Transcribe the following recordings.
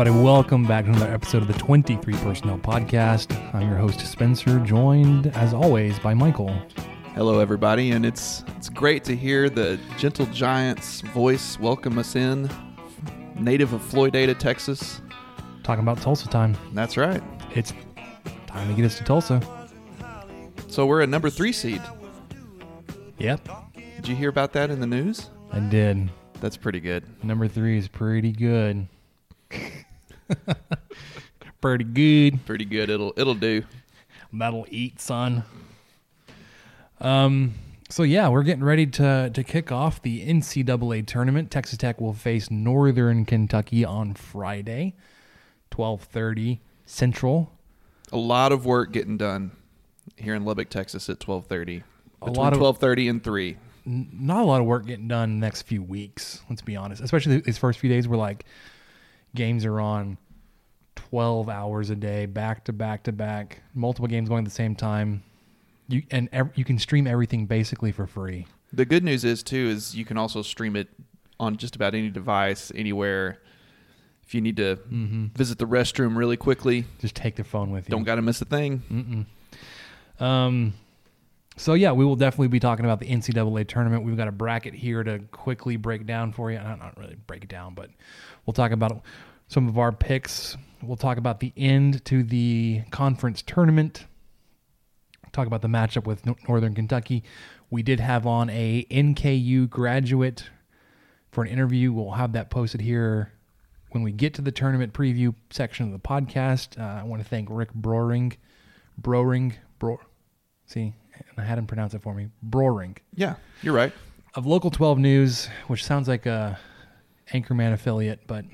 Everybody, welcome back to another episode of the 23 Personnel Podcast. I'm your host, Spencer, joined as always by Michael. Hello, everybody, and it's it's great to hear the gentle giant's voice welcome us in. Native of Floydada, Texas. Talking about Tulsa time. That's right. It's time to get us to Tulsa. So we're a number three seed. Yep, Did you hear about that in the news? I did. That's pretty good. Number three is pretty good. pretty good. Pretty good. It'll it'll do. That'll eat, son. Um. So yeah, we're getting ready to to kick off the NCAA tournament. Texas Tech will face Northern Kentucky on Friday, twelve thirty Central. A lot of work getting done here in Lubbock, Texas at twelve thirty. A lot of- twelve thirty and three. N- Not a lot of work getting done the next few weeks. Let's be honest. Especially these first few days, We're like games are on twelve hours a day, back to back to back, multiple games going at the same time. You and ev- you can stream everything basically for free. The good news is too is you can also stream it on just about any device, anywhere. If you need to visit the restroom really quickly, Just take the phone with you. don't got to miss a thing. Um, so yeah, we will definitely be talking about the NCAA tournament. We've got a bracket here to quickly break down for you. Not, not really break it down, but we'll talk about some of our picks. We'll talk about the end to the conference tournament. Talk about the matchup with Northern Kentucky. We did have on a NKU graduate for an interview. We'll have that posted here when we get to the tournament preview section of the podcast. Uh, I want to thank Rick Broering. Broering, Bro, see, I had him pronounce it for me. Broering Yeah, you're right. of Local 12 News, which sounds like a Anchorman affiliate, but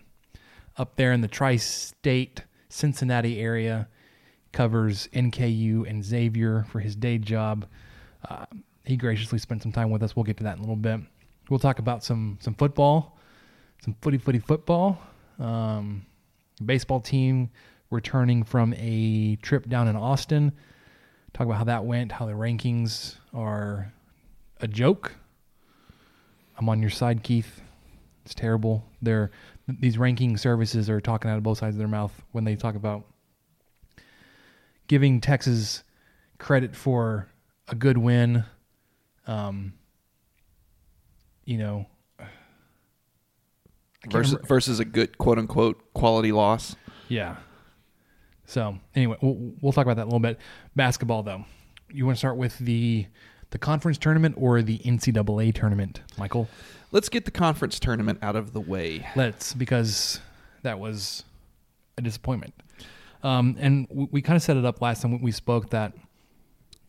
up there in the tri-state Cincinnati area, covers NKU and Xavier for his day job. Uh, he graciously spent some time with us. We'll get to that in a little bit. We'll talk about some some football, some footy footy football. Um, baseball team returning from a trip down in Austin. Talk about how that went, how the rankings are a joke. I'm on your side, Keith. It's terrible. They're these ranking services are talking out of both sides of their mouth when they talk about giving Texas credit for a good win. Um, you know, Versus, remember- versus a good quote unquote quality loss. yeah. So anyway, we'll, we'll talk about that a little bit. Basketball, though, you want to start with the the conference tournament or the NCAA tournament, Michael? Let's get the conference tournament out of the way. Let's because that was a disappointment. Um, and we, we kind of set it up last time we spoke that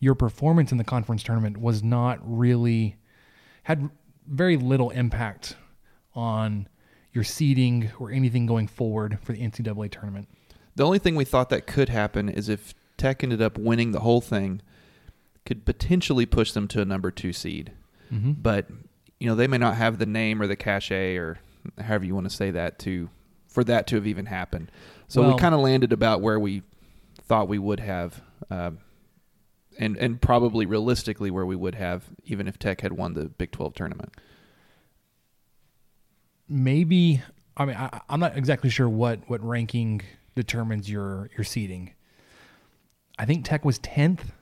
your performance in the conference tournament was not really had very little impact on your seeding or anything going forward for the NCAA tournament. The only thing we thought that could happen is if Tech ended up winning the whole thing, could potentially push them to a number two seed. Mm-hmm. But you know they may not have the name or the cachet or however you want to say that to for that to have even happened. So Well- we kind of landed about where we thought we would have, um, and and probably realistically where we would have even if Tech had won the Big Twelve tournament. maybe I mean I, I'm not exactly sure what what ranking determines your your seating. I think Tech was tenth.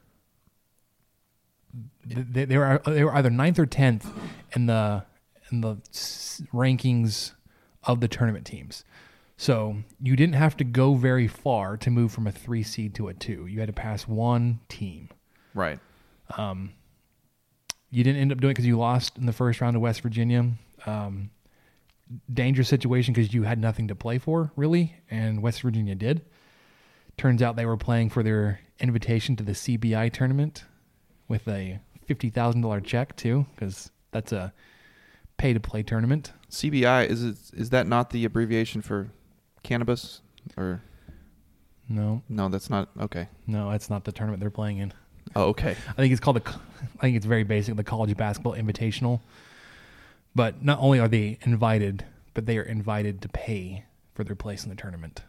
They, they were they were either ninth or tenth in the in the rankings of the tournament teams. So you didn't have to go very far to move from a three seed to a two. You had to pass one team. Right. you didn't end up doing it because you lost in the first round of West Virginia. Um, dangerous situation because you had nothing to play for, really, and West Virginia did. Turns out they were playing for their invitation to the CBI tournament with a $50,000 check, too, because that's a pay to play tournament. CBI is it, is that not the abbreviation for cannabis or No, no? That's not okay. no, that's not the tournament they're playing in. Oh, okay. I think it's called the. I think it's very basic, the college basketball invitational. But not only are they invited, but they are invited to pay for their place in the tournament.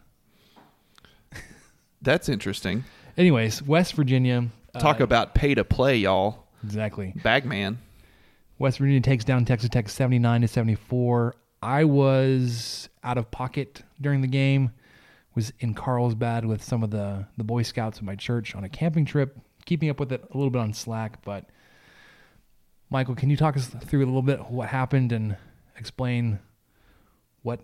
That's interesting. Anyways, West Virginia. Talk uh, about pay to play, y'all. exactly. Bagman. West Virginia takes down Texas Tech 79 to 74. I was out of pocket during the game. Was in Carlsbad with some of the the Boy Scouts at my church on a camping trip, keeping up with it a little bit on Slack. But Michael, can you talk us through a little bit what happened and explain what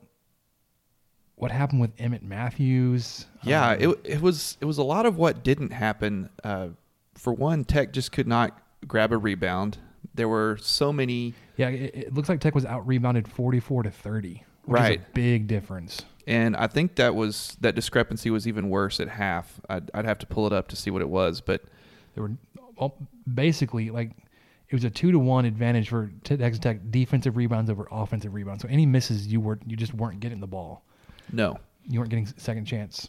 what happened with Emmitt Matthews? Yeah, Um, it it was it was a lot of what didn't happen. Uh, for one, Tech just could not grab a rebound. There were so many, yeah. It, it looks like Tech was out rebounded 44 to 30, which Right. is a big difference. and I think that was that discrepancy was even worse at half. I'd, I'd have to pull it up to see what it was, but There were well, basically like it was a two to one advantage for Texas Tech defensive rebounds over offensive rebounds. So any misses, you were you just weren't getting the ball. no, You weren't getting second chance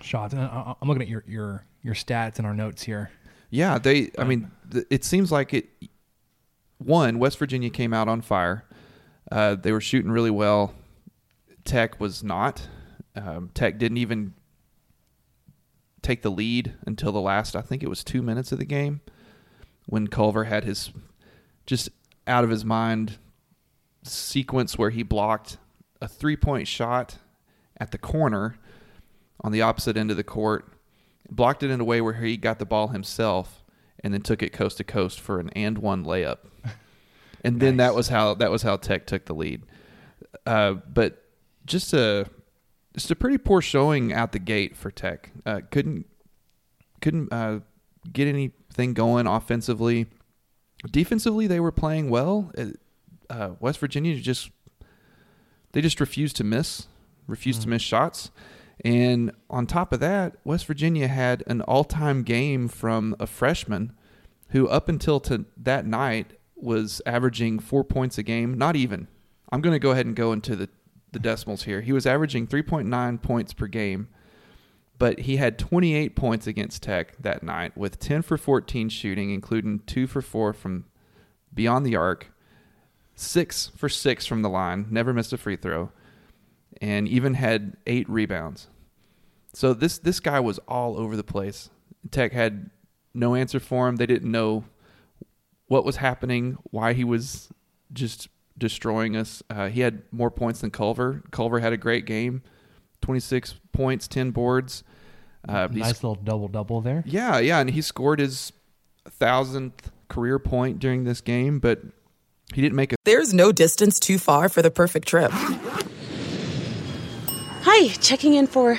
shots. And I, I'm looking at your your your stats and our notes here. Yeah, they. I mean, th- it seems like it. One, West Virginia came out on fire. Uh, they were shooting really well. Tech was not. Um, Tech didn't even take the lead until the last. I think it was two minutes of the game when Culver had his just out of his mind sequence where he blocked a three point shot at the corner on the opposite end of the court blocked it in a way where he got the ball himself and then took it coast to coast for an and one layup. And then that was how that was how Tech took the lead. Uh, but just a just a pretty poor showing out the gate for Tech. Uh, couldn't couldn't uh, get anything going offensively. Defensively, they were playing well. Uh, West Virginia just they just refused to miss, refused to miss shots. And on top of that, West Virginia had an all-time game from a freshman who up until to that night was averaging 4 points a game, not even. I'm going to go ahead and go into the the decimals here. He was averaging 3.9 points per game, but he had 28 points against Tech that night with 10 for 14 shooting, including 2 for 4 from beyond the arc, 6 for 6 from the line, never missed a free throw, and even had 8 rebounds. So this this guy was all over the place. Tech had no answer for him. They didn't know what was happening, why he was just destroying us. Uh, he had more points than Culver. Culver had a great game, 26 points, 10 boards. Uh, he nice little double double there. yeah, yeah, and he scored his thousandth career point during this game, but he didn't make a There's no distance too far for the perfect trip. Hi, checking in for.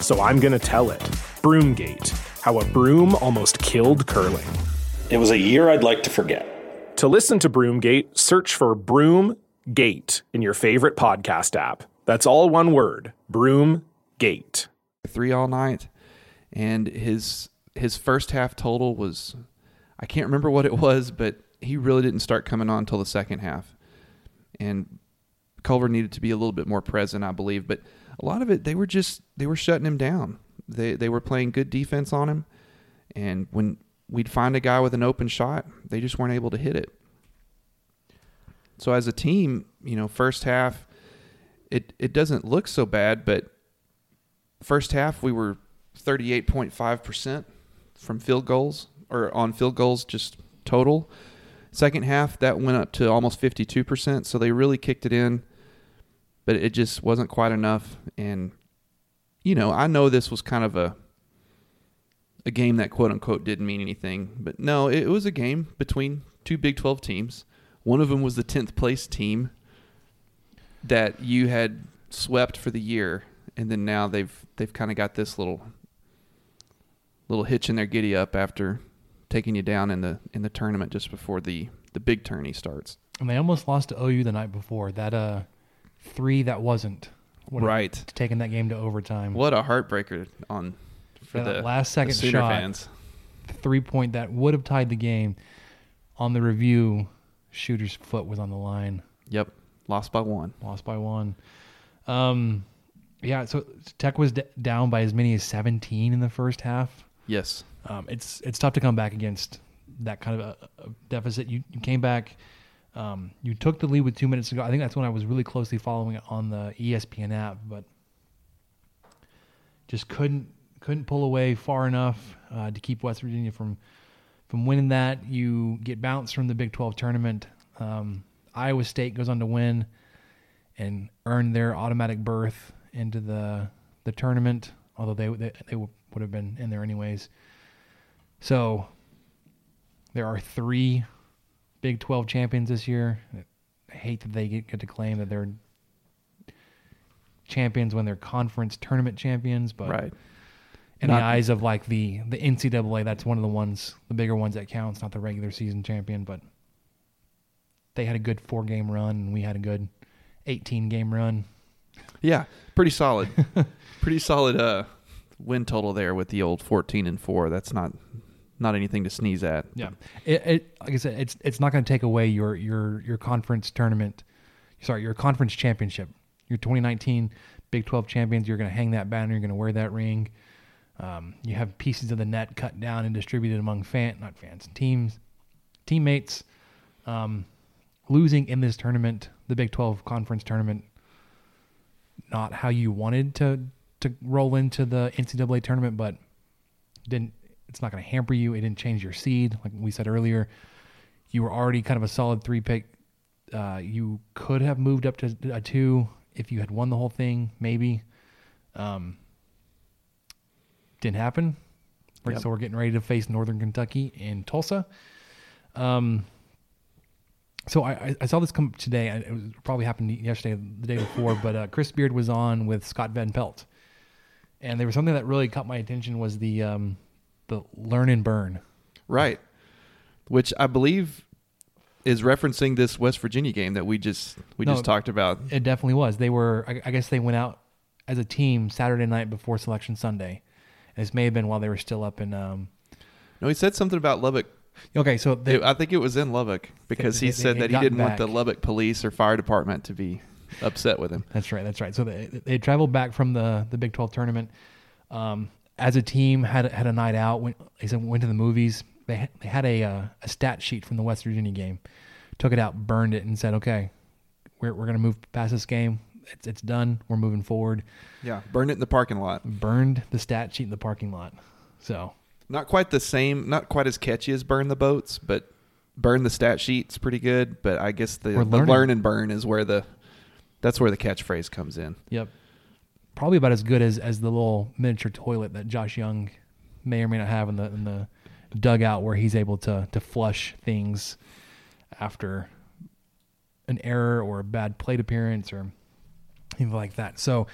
so I'm going to tell it. Broomgate How a Broom Almost Killed Curling. It was a year I'd like to forget. To listen to Broomgate, search for Broomgate in your favorite podcast app. That's all one word Broomgate. Three all night. And his his first half total was I can't remember what it was, but he really didn't start coming on until the second half. And Culver needed to be a little bit more present, I believe. But a lot of it, they were just they were shutting him down. They they were playing good defense on him, and when we'd find a guy with an open shot, they just weren't able to hit it. So as a team, you know, first half, it it doesn't look so bad, but first half we were thirty eight point five percent from field goals or on field goals just total. Second half that went up to almost fifty two percent, so they really kicked it in, but it just wasn't quite enough. And you know, I know this was kind of a a game that quote unquote didn't mean anything, but no, it was a game between two Big Twelve teams. One of them was the tenth place team that you had swept for the year, and then now they've they've kind of got this little little hitch in their giddy up after taking you down in the in the tournament just before the the big tourney starts. And they almost lost to OU the night before. That uh, three that wasn't Right. Taking that game to overtime. What a heartbreaker on for That the last second the Sooner shot, fans. three point that would have tied the game. On the review, shooter's foot was on the line. Yep, lost by one. Lost by one. Um, yeah. So Tech was d- down by as many as 17 in the first half. Yes. Um, it's it's tough to come back against that kind of a, a deficit. You, you came back. Um, you took the lead with two minutes to go. I think that's when I was really closely following it on the ESPN app, but just couldn't couldn't pull away far enough uh, to keep West Virginia from from winning that. You get bounced from the Big 12 tournament. Um, Iowa State goes on to win and earn their automatic berth into the the tournament, although they they, they would have been in there anyways. So there are three Big 12 champions this year. I hate that they get, get to claim that they're champions when they're conference tournament champions, but Right. in the eyes of like the the NCAA, that's one of the ones, the bigger ones that counts, not the regular season champion, but they had a good four game run and we had a good 18 game run. Yeah, pretty solid. pretty solid uh win total there with the old 14 and 4. That's not not anything to sneeze at. Yeah, it, it like I said, it's it's not going to take away your your your conference tournament. Sorry, your conference championship. Your 2019 Big 12 champions. You're going to hang that banner. You're going to wear that ring. Um, you have pieces of the net cut down and distributed among fan not fans teams teammates. Um, losing in this tournament, the Big 12 conference tournament, not how you wanted to to roll into the NCAA tournament, but didn't it's not going to hamper you. It didn't change your seed, like we said earlier. You were already kind of a solid three pick. Uh, you could have moved up to a two if you had won the whole thing, maybe. Um, didn't happen. Right, Yep. So we're getting ready to face Northern Kentucky in Tulsa. Um, so I, I- saw this come today. It was probably happened yesterday, the day before. But uh, Chris Beard was on with Scott Van Pelt, and there was something that really caught my attention was the um, the learn and burn. Right. Which I believe is referencing this West Virginia game that we just we No, just talked about. It definitely was. They were. I, I guess they went out as a team Saturday night before Selection Sunday. And this may have been while they were still up in. Um, No, he said something about Lubbock. Okay, so they, It- I think it was in Lubbock because they- he they- said that he didn't want the. Lubbock police or fire department to be upset with him. That's right. That's right. So they, they traveled back from the, the Big 12 tournament. Um, as a team, had had a night out. Went, they said went to the movies. They had, they had a uh, a stat sheet from the West Virginia game. Took it out, burned it, and said, "Okay, we're we're gonna move past this game. It's it's done. We're moving forward." Yeah, burned it in the parking lot. Burned the stat sheet in the parking lot. So Not quite the same, not quite as catchy as burn the boats, but burn the stat sheet's pretty good. But I guess the, the learn and burn is where the that's where the catchphrase comes in. Yep. Probably about as good as, as the little miniature toilet that Josh Jung may or may not have in the in the dugout where he's able to to flush things after an error or a bad plate appearance or anything like that. So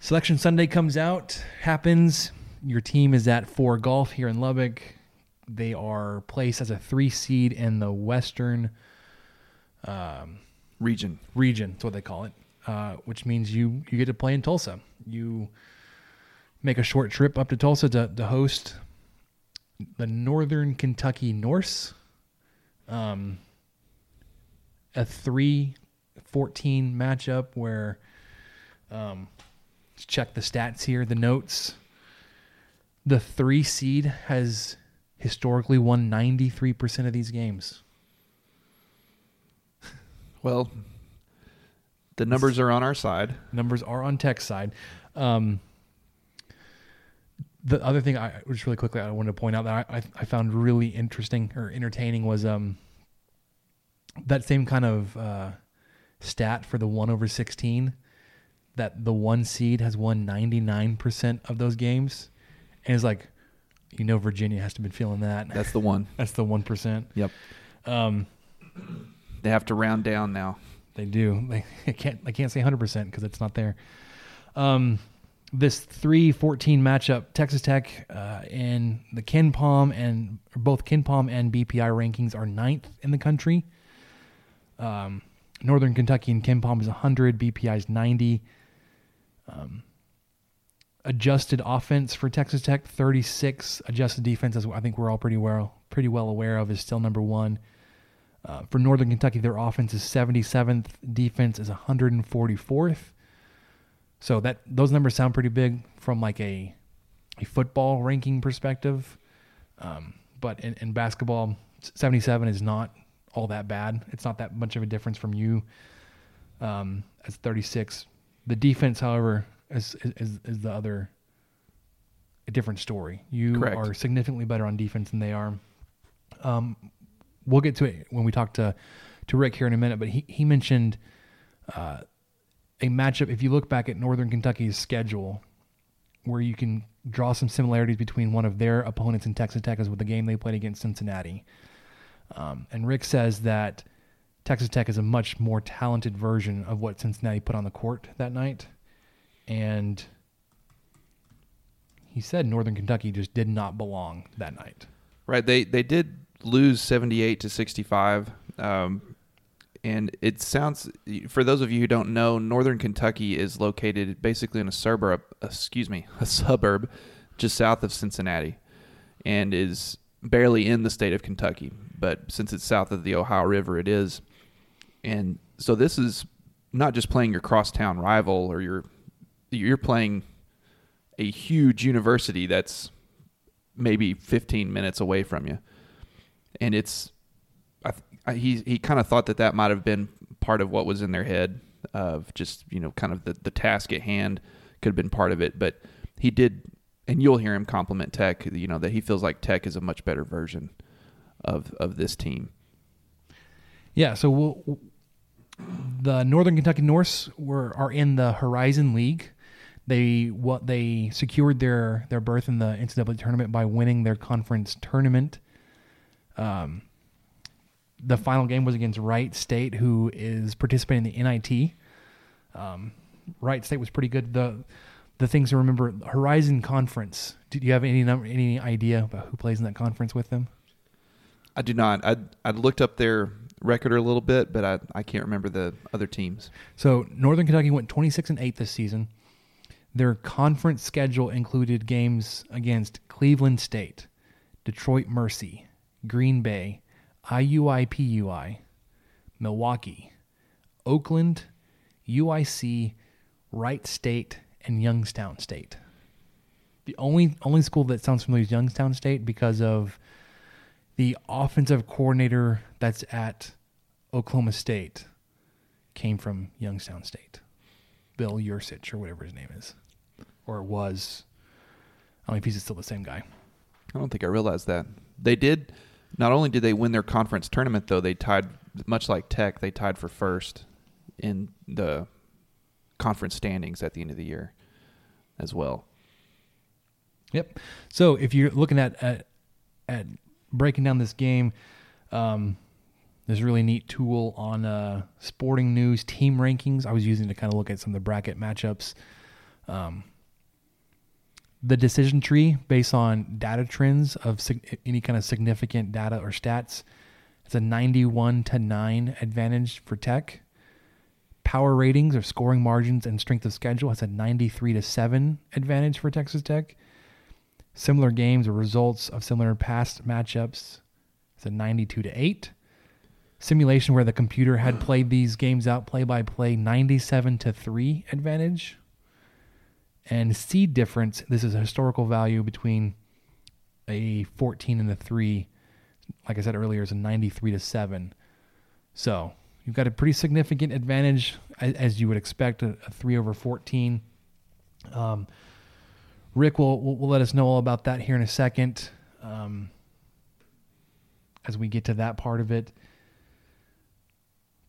selection Sunday comes out, happens. Your team is at four golf here in Lubbock. They are placed as a three seed in the Western um, region. Region, that's what they call it. Uh, which means you you get to play in Tulsa. You make a short trip up to Tulsa to, to host the Northern Kentucky Norse. Um, a 3 14 matchup where, um, let's check the stats here, the notes. The three seed has historically won 93% of these games. Well, the numbers are on our side. Numbers are on tech side. Um, the other thing I just really quickly I wanted to point out that I, I found really interesting or entertaining was um that same kind of uh, stat for the one over sixteen that the one seed has won ninety nine percent of those games, and it's like, you know, Virginia has to been feeling that. That's the one. That's the one percent. Yep. Um, they have to round down now. They do. They can't. I can't say hundred percent because it's not there. Um, this 3-14 matchup, Texas Tech uh, and the KenPom and both KenPom and BPI rankings are ninth in the country. Um, Northern Kentucky and KenPom is 100, BPI is 90. Um, adjusted offense for Texas Tech 36. Adjusted defense, as I think we're all pretty well pretty well aware of, is still number one. Uh, for Northern Kentucky, their offense is 77th, defense is 144th. So that those numbers sound pretty big from like a a football ranking perspective, um, but in, in, basketball, 77 is not all that bad. It's not that much of a difference from you um, as 36. The defense, however, is, is is the other a different story. You Correct. are significantly better on defense than they are. Um, we'll get to it when we talk to to Rick here in a minute, but he he mentioned. Uh, a matchup, if you look back at Northern Kentucky's schedule, where you can draw some similarities between one of their opponents in Texas Tech is with the game they played against Cincinnati. Um, and Rick says that Texas Tech is a much more talented version of what Cincinnati put on the court that night. And he said Northern Kentucky just did not belong that night. Right. They they did lose 78 to 65. Um, and it sounds for those of you who don't know, Northern Kentucky is located basically in a suburb, excuse me, a suburb just south of Cincinnati, and is barely in the state of Kentucky. But since it's south of the Ohio River, it is, and so this is not just playing your crosstown rival or your you're playing a huge university that's maybe 15 minutes away from you, and it's he he kind of thought that that might have been part of what was in their head of just you know kind of the the task at hand could have been part of it, but he did, and you'll hear him compliment Tech. You know that he feels like Tech is a much better version of of this team. Yeah, so we'll, the Northern Kentucky Norse were are in the Horizon League. They what they secured their their berth in the NCAA tournament by winning their conference tournament. Um, the final game was against Wright State, who is participating in the NIT. Um, Wright State was pretty good. The the things to remember: Horizon Conference. Do you have any number, any idea about who plays in that conference with them? I do not. I I looked up their record a little bit, but I I can't remember the other teams. So Northern Kentucky went 26 and 8 this season. Their conference schedule included games against Cleveland State, Detroit Mercy, Green Bay, IUPUI, Milwaukee, Oakland, UIC, Wright State, and Youngstown State. The only only school that sounds familiar is Youngstown State because of the offensive coordinator that's at Oklahoma State came from Youngstown State. Bill Yurcich or whatever his name is. Or was. I don't know if he's still the same guy. I don't think I realized that. They did not only did they win their conference tournament, though, they tied, much like Tech, they tied for first in the conference standings at the end of the year as well. Yep. So if you're looking at at, at breaking down this game, um, there's a really neat tool on uh, Sporting News team rankings. I was using to kind of look at some of the bracket matchups. Um, the decision tree based on data trends of sig- any kind of significant data or stats. It's a 91 to 9 advantage for Tech. power ratings or scoring margins and strength of schedule has a 93 to 7 advantage for Texas Tech. Similar games or results of similar past matchups is a 92 to 8. Simulation where the computer had played these games out play by play 97 to 3 advantage. And seed difference, this is a historical value between a 14 and a 3. Like I said earlier, is a 93 to 7. So you've got a pretty significant advantage as you would expect a, a 3 over 14. Um, Rick will, will, will let us know all about that here in a second um, as we get to that part of it.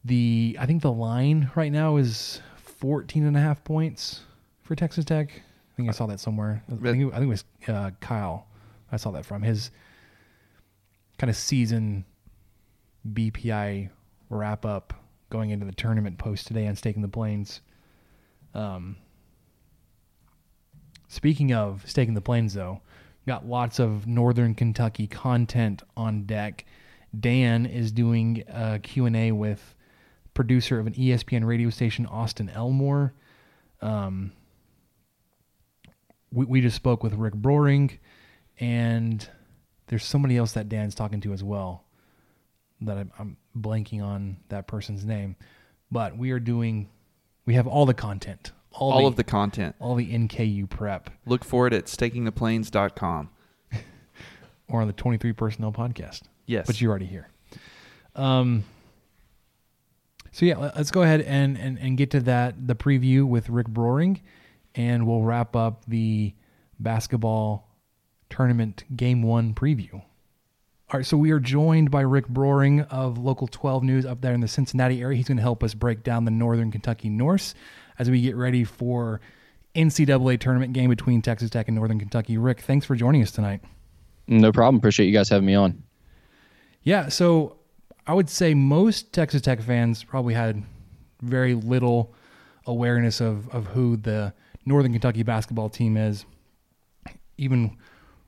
The I think the line right now is 14 and a half points for Texas Tech. I think I saw that somewhere. I think, it, I think it was uh, Kyle. I saw that from his kind of season BPI wrap up going into the tournament post today on Staking the Plains. Um, speaking of Staking the Plains, though, got lots of Northern Kentucky content on deck. Dan is doing a Q&A with producer of an ESPN radio station, Austin Elmore. Um, we, we just spoke with Rick Broering, and there's somebody else that Dan's talking to as well that I'm, I'm blanking on that person's name. But we are doing, we have all the content. All, all the, of the content. All the NKU prep. Look for it at stakingtheplains.com. or on the 23 Personnel podcast. Yes. But you're already here. Um, so yeah, let's go ahead and, and, and get to that, the preview with Rick Broering, and we'll wrap up the basketball tournament game one preview. All right, so we are joined by Rick Broering of Local 12 News up there in the Cincinnati area. He's going to help us break down the Northern Kentucky Norse as we get ready for NCAA tournament game between Texas Tech and Northern Kentucky. Rick, thanks for joining us tonight. No problem. Appreciate you guys having me on. Yeah, so I would say most Texas Tech fans probably had very little awareness of, of who the Northern Kentucky basketball team is, even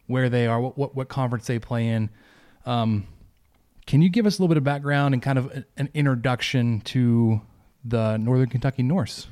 where they are, what, what, what conference they play in. Um, can you give us a little bit of background and kind of an introduction to the Northern Kentucky Norse?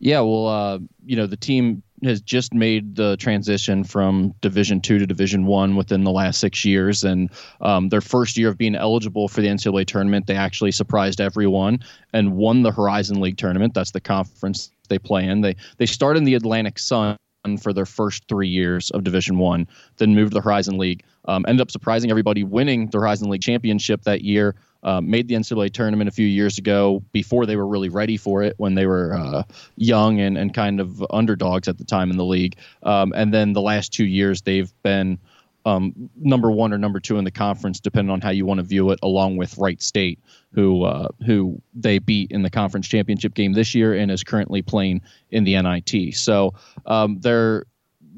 Yeah, well, uh, you know, the team has just made the transition from Division Two to Division One within the last six years, and um, their first year of being eligible for the NCAA tournament, they actually surprised everyone and won the Horizon League tournament. That's the conference they play in. They they start in the Atlantic Sun for their first three years of Division One, then moved to the Horizon League. Um, ended up surprising everybody, winning the Horizon League championship that year. Uh, made the NCAA tournament a few years ago before they were really ready for it when they were uh, young and, and kind of underdogs at the time in the league. Um, and then the last two years, they've been um, number one or number two in the conference, depending on how you want to view it, along with Wright State, who uh, who they beat in the conference championship game this year and is currently playing in the NIT. So um, they're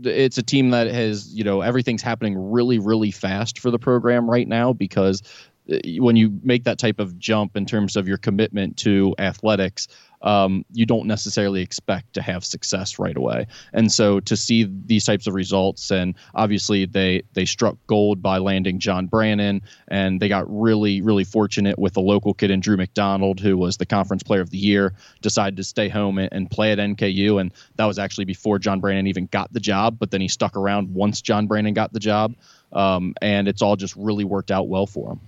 it's a team that has you know everything's happening really really fast for the program right now because when you make that type of jump in terms of your commitment to athletics, um, you don't necessarily expect to have success right away. And so to see these types of results, and obviously they they struck gold by landing John Brannen, and they got really really fortunate with a local kid in Drew McDonald, who was the conference player of the year, decided to stay home and, and play at NKU, and that was actually before John Brannen even got the job, but then he stuck around once John Brannen got the job, um, and it's all just really worked out well for him.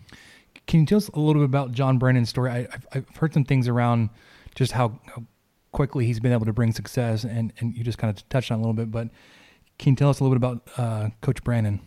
Can you tell us a little bit about John Brannen's story? I, have heard some things around just how, how, quickly he's been able to bring success, and, and you just kind of touched on a little bit, but can you tell us a little bit about uh, Coach Brannen?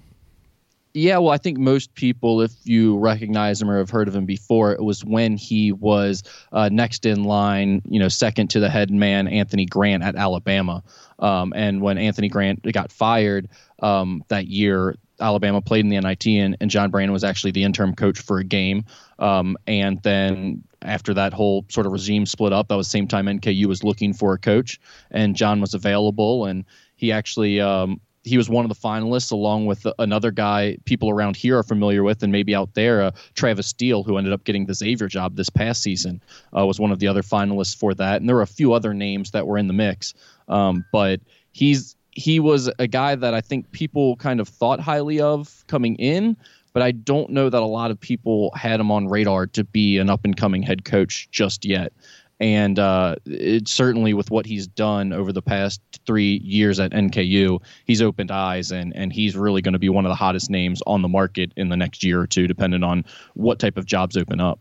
Yeah, well, I think most people, if you recognize him or have heard of him before, it was when he was uh, next in line, you know, second to the head man, Anthony Grant at Alabama. Um, and when Anthony Grant got fired um, that year, Alabama played in the NIT, and, and John Brannen was actually the interim coach for a game. Um, and then after that whole sort of regime split up, that was the same time NKU was looking for a coach, and John was available, and he actually um, he was one of the finalists along with another guy people around here are familiar with and maybe out there uh, travis steele who ended up getting the xavier job this past season uh, was one of the other finalists for that and there were a few other names that were in the mix um, but he's he was a guy that I think people kind of thought highly of coming in, but I don't know that a lot of people had him on radar to be an up and coming head coach just yet. And uh, it, certainly with what he's done over the past three years at NKU, he's opened eyes and, and he's really going to be one of the hottest names on the market in the next year or two, depending on what type of jobs open up.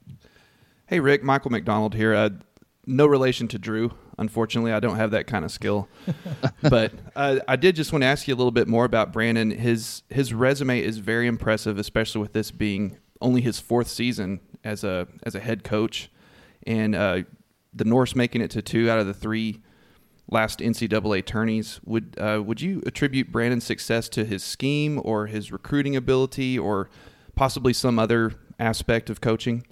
Hey, Rick, Michael McDonald here. Uh, no relation to Drew. Unfortunately, I don't have that kind of skill. but uh, I did just want to ask you a little bit more about Brandon. His his resume is very impressive, especially with this being only his fourth season as a as a head coach, and uh, the Norse making it to two out of the three last NCAA tourneys. Would uh, would you attribute Brandon's success to his scheme or his recruiting ability, or possibly some other aspect of coaching?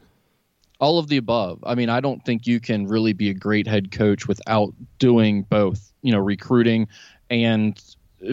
All of the above. I mean, I don't think you can really be a great head coach without doing both, you know, recruiting and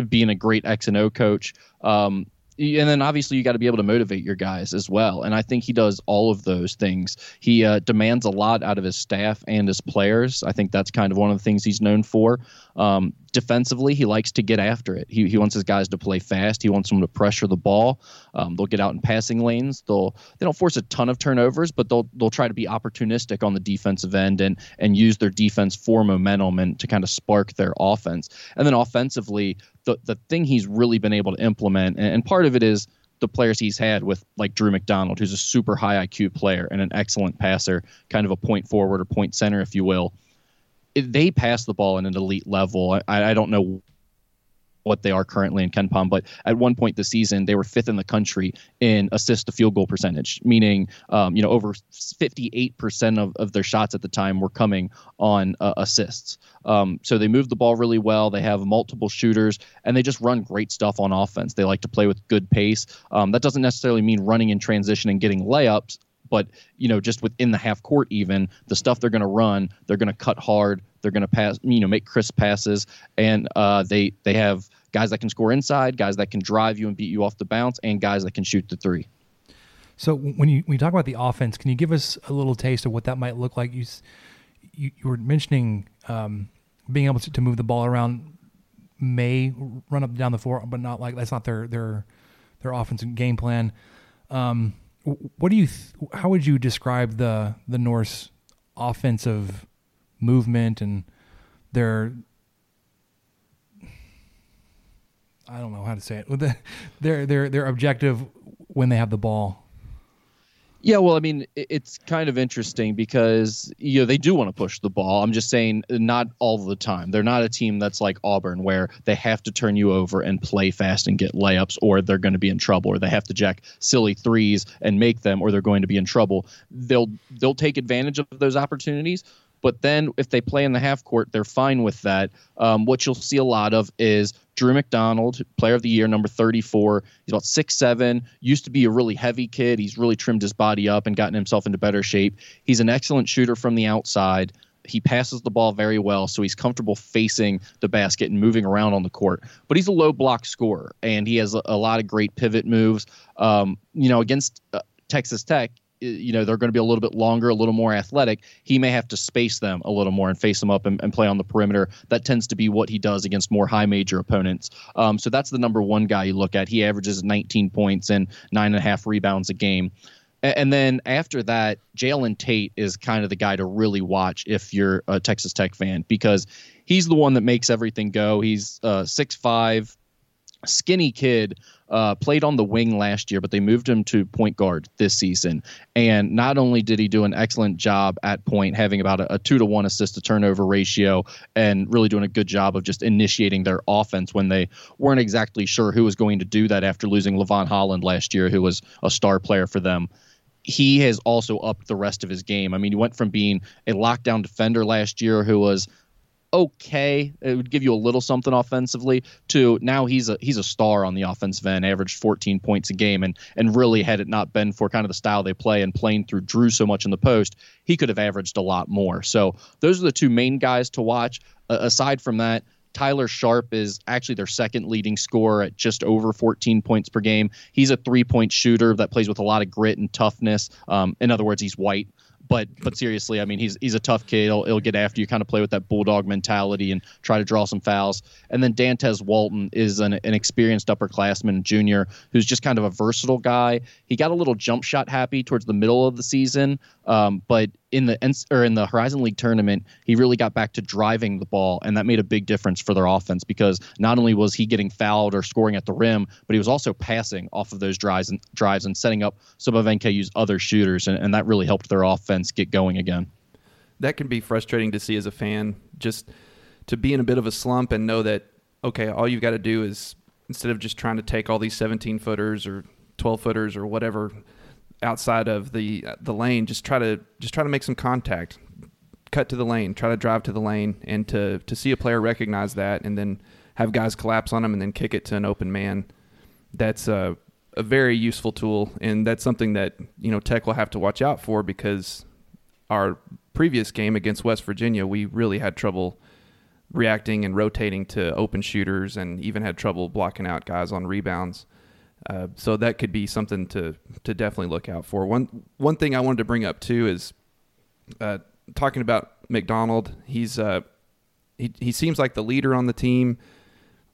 being a great X and O coach. Um, and then obviously you got to be able to motivate your guys as well. And I think he does all of those things. He uh, demands a lot out of his staff and his players. I think that's kind of one of the things he's known for. Um, defensively, he likes to get after it. He, he wants his guys to play fast. He wants them to pressure the ball. Um, they'll get out in passing lanes. They'll they don't force a ton of turnovers, but they'll they'll try to be opportunistic on the defensive end and and use their defense for momentum and to kind of spark their offense. And then offensively, the the thing he's really been able to implement, and, and part of it is the players he's had with like Drew McDonald, who's a super high IQ player and an excellent passer, kind of a point forward or point center, if you will they pass the ball at an elite level. I, I don't know what they are currently in KenPom, but at one point this season they were fifth in the country in assist to field goal percentage, meaning um, you know over 58% of, of their shots at the time were coming on uh, assists. Um, so they move the ball really well. They have multiple shooters, and they just run great stuff on offense. They like to play with good pace. Um, that doesn't necessarily mean running in transition and getting layups but you know just within the half court even the stuff they're going to run they're going to cut hard they're going to pass you know make crisp passes. And uh, they they have guys that can score inside guys that can drive you and beat you off the bounce and guys that can shoot the three. So when you when you talk about the offense can you give us a little taste of what that might look like? You you, you were mentioning um, being able to, to move the ball around may run up down the floor but not like that's not their their their offensive game plan. Um, what do you? Th- how would you describe the the Norse offensive movement and their? I don't know how to say it. Their their their objective when they have the ball. Yeah, well, I mean, it's kind of interesting because you know they do want to push the ball. I'm just saying, not all the time. They're not a team that's like Auburn where they have to turn you over and play fast and get layups, or they're going to be in trouble, or they have to jack silly threes and make them, or they're going to be in trouble. They'll they'll take advantage of those opportunities, but then if they play in the half court, they're fine with that. Um, what you'll see a lot of is Drew McDonald, player of the year, number 34. He's about six seven. used to be a really heavy kid. He's really trimmed his body up and gotten himself into better shape. He's an excellent shooter from the outside. He passes the ball very well, so he's comfortable facing the basket and moving around on the court. But he's a low block scorer, and he has a, a lot of great pivot moves. Um, you know, against uh, Texas Tech, you know they're going to be a little bit longer, a little more athletic. He may have to space them a little more and face them up and, and play on the perimeter. That tends to be what he does against more high major opponents. Um, so that's the number one guy you look at. He averages 19 points and nine and a half rebounds a game. And then after that, Jalen Tate is kind of the guy to really watch if you're a Texas Tech fan because he's the one that makes everything go. He's uh, 6'5, skinny kid uh, played on the wing last year, but they moved him to point guard this season. And not only did he do an excellent job at point, having about a, a two to one assist to turnover ratio, and really doing a good job of just initiating their offense when they weren't exactly sure who was going to do that after losing Lavone Holland last year, who was a star player for them he has also upped the rest of his game. I mean, he went from being a lockdown defender last year who was okay. It would give you a little something offensively. To now he's a he's a star on the offensive end, averaged 14 points a game, and and really had it not been for kind of the style they play and playing through Drew so much in the post, he could have averaged a lot more. So those are the two main guys to watch. Uh, aside from that. Tyler Sharpe is actually their second leading scorer at just over 14 points per game. He's a three point shooter that plays with a lot of grit and toughness. Um, in other words, he's white but but seriously, I mean, he's he's a tough kid. He'll, he'll get after you, kind of play with that bulldog mentality and try to draw some fouls. And then Dantez Walton is an, an experienced upperclassman junior who's just kind of a versatile guy. He got a little jump shot happy towards the middle of the season, um, but in the or in the Horizon League tournament, he really got back to driving the ball, and that made a big difference for their offense because not only was he getting fouled or scoring at the rim, but he was also passing off of those drives and drives and setting up some of NKU's other shooters, and, and that really helped their offense get going again. That can be frustrating to see as a fan, just to be in a bit of a slump and know that okay, all you've got to do is instead of just trying to take all these 17 footers or 12 footers or whatever outside of the uh, the lane, just try to just try to make some contact, cut to the lane, try to drive to the lane, and to to see a player recognize that, and then have guys collapse on him and then kick it to an open man. That's a a very useful tool, and that's something that you know Tech will have to watch out for because our previous game against West Virginia, we really had trouble reacting and rotating to open shooters, and even had trouble blocking out guys on rebounds. Uh, so that could be something to to definitely look out for. One one thing I wanted to bring up too is uh, talking about McDonald. He's uh, he he seems like the leader on the team.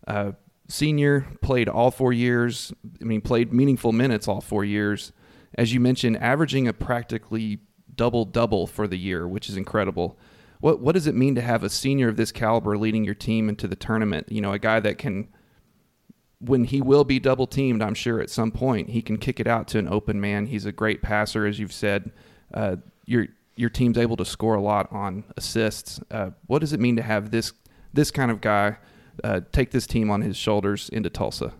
Uh, senior played all four years. I mean, played meaningful minutes all four years. As you mentioned, averaging a practically double double for the year, which is incredible. What what does it mean to have a senior of this caliber leading your team into the tournament? You know, a guy that can when he will be double teamed, I'm sure at some point he can kick it out to an open man. He's a great passer, as you've said. Uh, your your team's able to score a lot on assists. Uh, what does it mean to have this this kind of guy uh, take this team on his shoulders into Tulsa?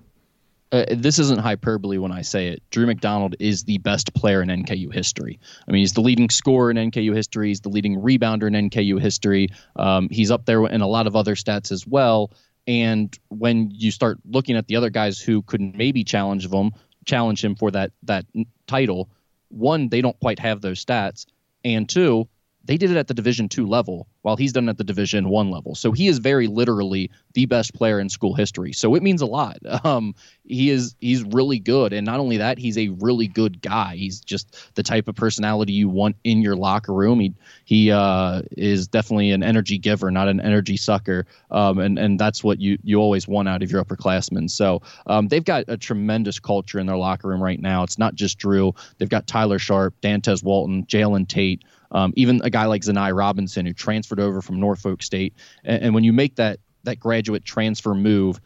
Uh, this isn't hyperbole when I say it. Drew McDonald is the best player in NKU history. I mean, he's the leading scorer in NKU history. He's the leading rebounder in NKU history. Um, he's up there in a lot of other stats as well. And when you start looking at the other guys who could maybe challenge him, challenge him for that that title, one, they don't quite have those stats, and two, they did it at the Division two level while he's done it at the Division one level. So he is very literally the best player in school history. So it means a lot. Um, he is he's really good, and not only that, he's a really good guy. He's just the type of personality you want in your locker room. He he uh, is definitely an energy giver, not an energy sucker, um, and and that's what you you always want out of your upperclassmen. So um, they've got a tremendous culture in their locker room right now. It's not just Drew. They've got Tyler Sharpe, Dantez Walton, Jalen Tate. Um, even a guy like Zanai Robinson who transferred over from Norfolk State. And, and, when you make that that graduate transfer move,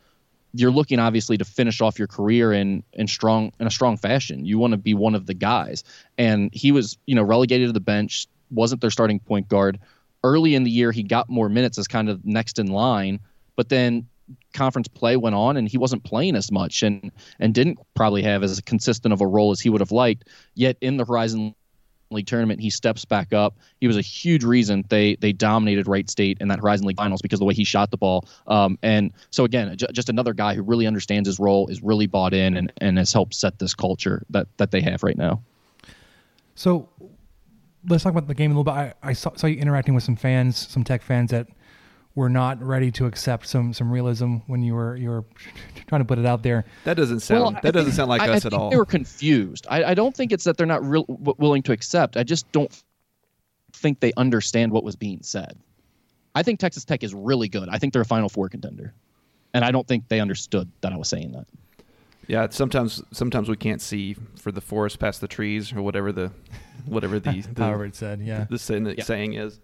you're looking obviously to finish off your career in in strong in a strong fashion. You want to be one of the guys. And he was, you know, relegated to the bench, wasn't their starting point guard. Early in the year, he got more minutes as kind of next in line, but then conference play went on and he wasn't playing as much and and didn't probably have as consistent of a role as he would have liked. Yet in the Horizon League tournament, he steps back up. He was a huge reason they they dominated Wright State in that Horizon League finals because of the way he shot the ball. Um, and so again, j- just another guy who really understands his role, is really bought in, and, and has helped set this culture that that they have right now. So let's talk about the game a little bit. I, I saw, saw you interacting with some fans, some Tech fans that were not ready to accept some some realism when you were you were trying to put it out there. That doesn't sound well, that think, doesn't sound like I, us I at all. They were confused. I, I, don't think it's that they're not real, willing to accept. I just don't think they understand what was being said. I think Texas Tech is really good. I think they're a Final Four contender, and I don't think they understood that I was saying that. Yeah, sometimes sometimes we can't see for the forest past the trees or whatever the whatever the, the however it said. Yeah, the, the yeah. saying is.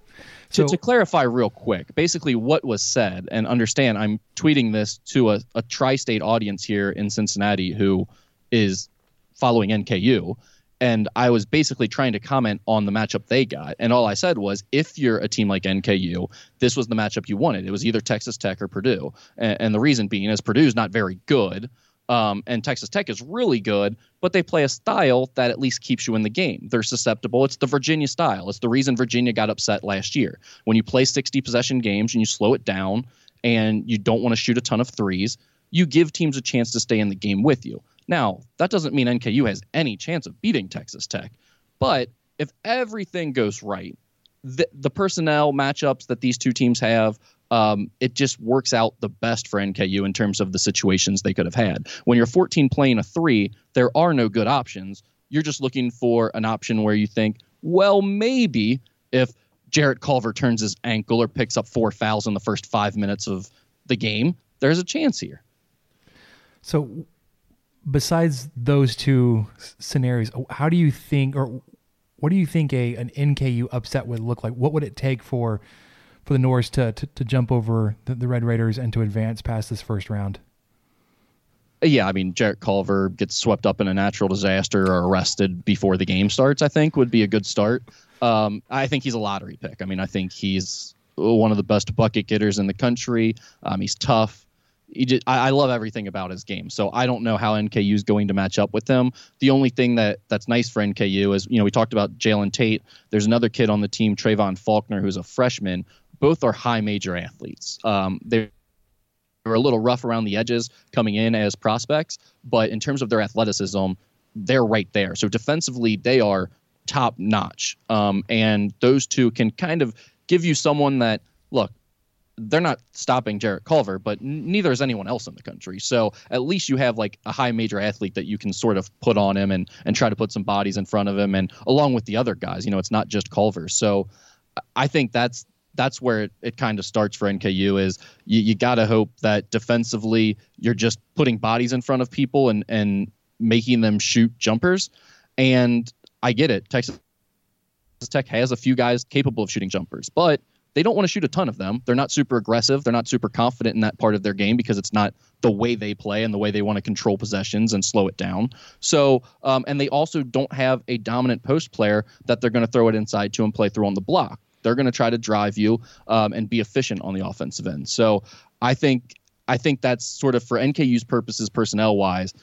So, to, to, clarify real quick, basically what was said, and understand, I'm tweeting this to a, a tri-state audience here in Cincinnati who is following NKU, and I was basically trying to comment on the matchup they got, and all I said was, if you're a team like NKU, this was the matchup you wanted. It was either Texas Tech or Purdue, and, and the reason being is Purdue's not very good. Um, and Texas Tech is really good, but they play a style that at least keeps you in the game. They're susceptible. It's the Virginia style. It's the reason Virginia got upset last year. When you play 60 possession games and you slow it down and you don't want to shoot a ton of threes, you give teams a chance to stay in the game with you. Now, that doesn't mean NKU has any chance of beating Texas Tech, but if everything goes right, the, the personnel matchups that these two teams have, um, it just works out the best for NKU in terms of the situations they could have had. When you're 14 playing a three, there are no good options. You're just looking for an option where you think, well, maybe if Jarrett Culver turns his ankle or picks up four fouls in the first five minutes of the game, there's a chance here. So, besides those two scenarios, how do you think, or what do you think a an NKU upset would look like? What would it take for for the Norse to to, to jump over the, the Red Raiders and to advance past this first round? Yeah, I mean, Jarrett Culver gets swept up in a natural disaster or arrested before the game starts. I think would be a good start. Um, I think he's a lottery pick. I mean, I think he's one of the best bucket getters in the country. Um, he's tough. He just, I, I love everything about his game. So I don't know how NKU is going to match up with him. The only thing that that's nice for NKU is, you know, we talked about Jalen Tate. There's another kid on the team, Trevon Faulkner, who's a freshman. Both are high major athletes. Um, they're were a little rough around the edges coming in as prospects, but in terms of their athleticism, they're right there. So defensively, they are top notch. Um, and those two can kind of give you someone that, look, they're not stopping Jarrett Culver, but neither is anyone else in the country. So at least you have like a high major athlete that you can sort of put on him and and try to put some bodies in front of him, and along with the other guys. You know, it's not just Culver. So I think that's that's where it, it kind of starts for NKU is you, you got to hope that defensively you're just putting bodies in front of people and and making them shoot jumpers. And I get it. Texas Tech has a few guys capable of shooting jumpers, but they don't want to shoot a ton of them. They're not super aggressive. They're not super confident in that part of their game because it's not the way they play and the way they want to control possessions and slow it down. So, um, and they also don't have a dominant post player that they're going to throw it inside to and play through on the block. They're going to try to drive you um, and be efficient on the offensive end. So, I think I think that's sort of for NKU's purposes, personnel wise,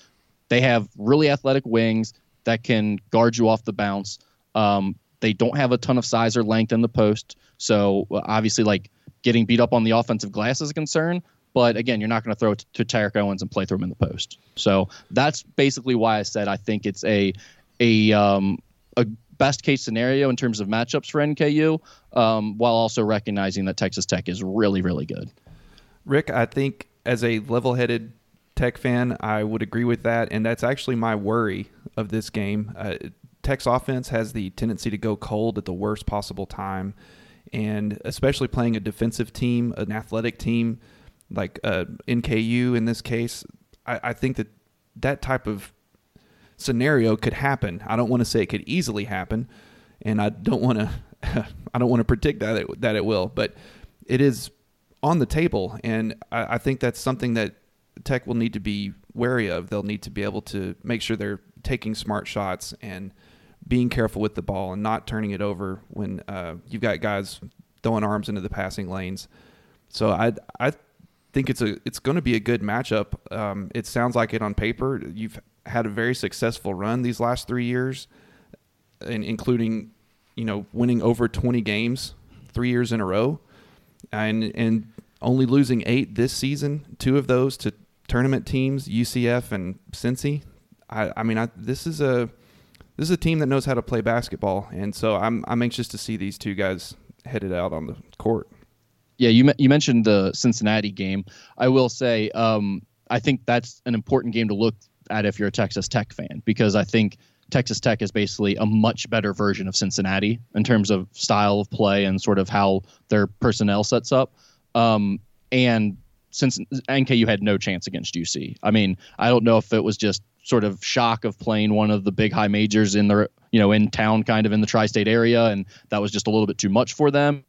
they have really athletic wings that can guard you off the bounce. Um, they don't have a ton of size or length in the post. So obviously, like getting beat up on the offensive glass is a concern. But again, you're not going to throw it to Tariq Owens and play through him in the post. So that's basically why I said I think it's a a um, a best case scenario in terms of matchups for NKU, um, while also recognizing that Texas Tech is really really good. Rick, I think as a level-headed Tech fan, I would agree with that, and that's actually my worry of this game. Uh, Tech's offense has the tendency to go cold at the worst possible time, and especially playing a defensive team, an athletic team like uh, NKU in this case, I, I think that that type of scenario could happen. I don't want to say it could easily happen, and I don't want to I don't want to predict that it, that it will, but it is on the table, and I, I think that's something that Tech will need to be wary of. They'll need to be able to make sure they're taking smart shots and being careful with the ball and not turning it over when uh, you've got guys throwing arms into the passing lanes. So I I think it's a it's going to be a good matchup. Um, it sounds like it on paper. You've had a very successful run these last three years, and including you know winning over 20 games three years in a row, and and only losing eight this season. Two of those to tournament teams, UCF and Cincy. I, I mean, I, this is a this is a team that knows how to play basketball, and so I'm I'm anxious to see these two guys headed out on the court. Yeah, you you mentioned the Cincinnati game. I will say, um, I think that's an important game to look at if you're a Texas Tech fan because I think Texas Tech is basically a much better version of Cincinnati in terms of style of play and sort of how their personnel sets up. Um, and since NKU had no chance against UC, I mean, I don't know if it was just sort of shock of playing one of the big high majors in the you know in town, kind of in the tri-state area, and that was just a little bit too much for them,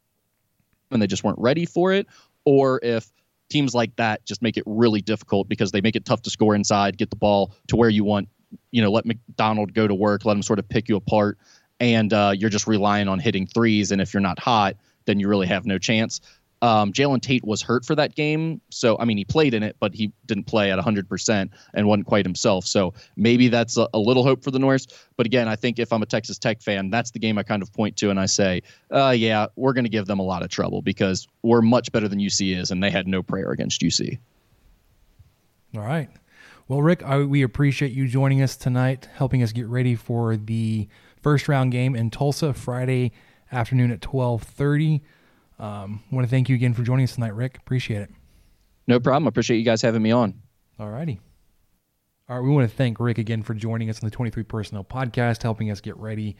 and they just weren't ready for it, or if teams like that just make it really difficult because they make it tough to score inside, get the ball to where you want, you know, let McDonald go to work, let him sort of pick you apart, and uh, you're just relying on hitting threes, and if you're not hot, then you really have no chance. Um, Jalen Tate was hurt for that game, so I mean he played in it, but he didn't play at 100 percent and wasn't quite himself. So maybe that's a, a, little hope for the Norse. But again, I think if I'm a Texas Tech fan, that's the game I kind of point to and I say, uh, yeah, we're going to give them a lot of trouble because we're much better than UC is, and they had no prayer against UC. All right. Well, Rick, I, we appreciate you joining us tonight, helping us get ready for the first round game in Tulsa Friday afternoon at 12:30. Um, I want to thank you again for joining us tonight, Rick. Appreciate it. No problem. I appreciate you guys having me on. All righty. All right. We want to thank Rick again for joining us on the 23 Personnel Podcast, helping us get ready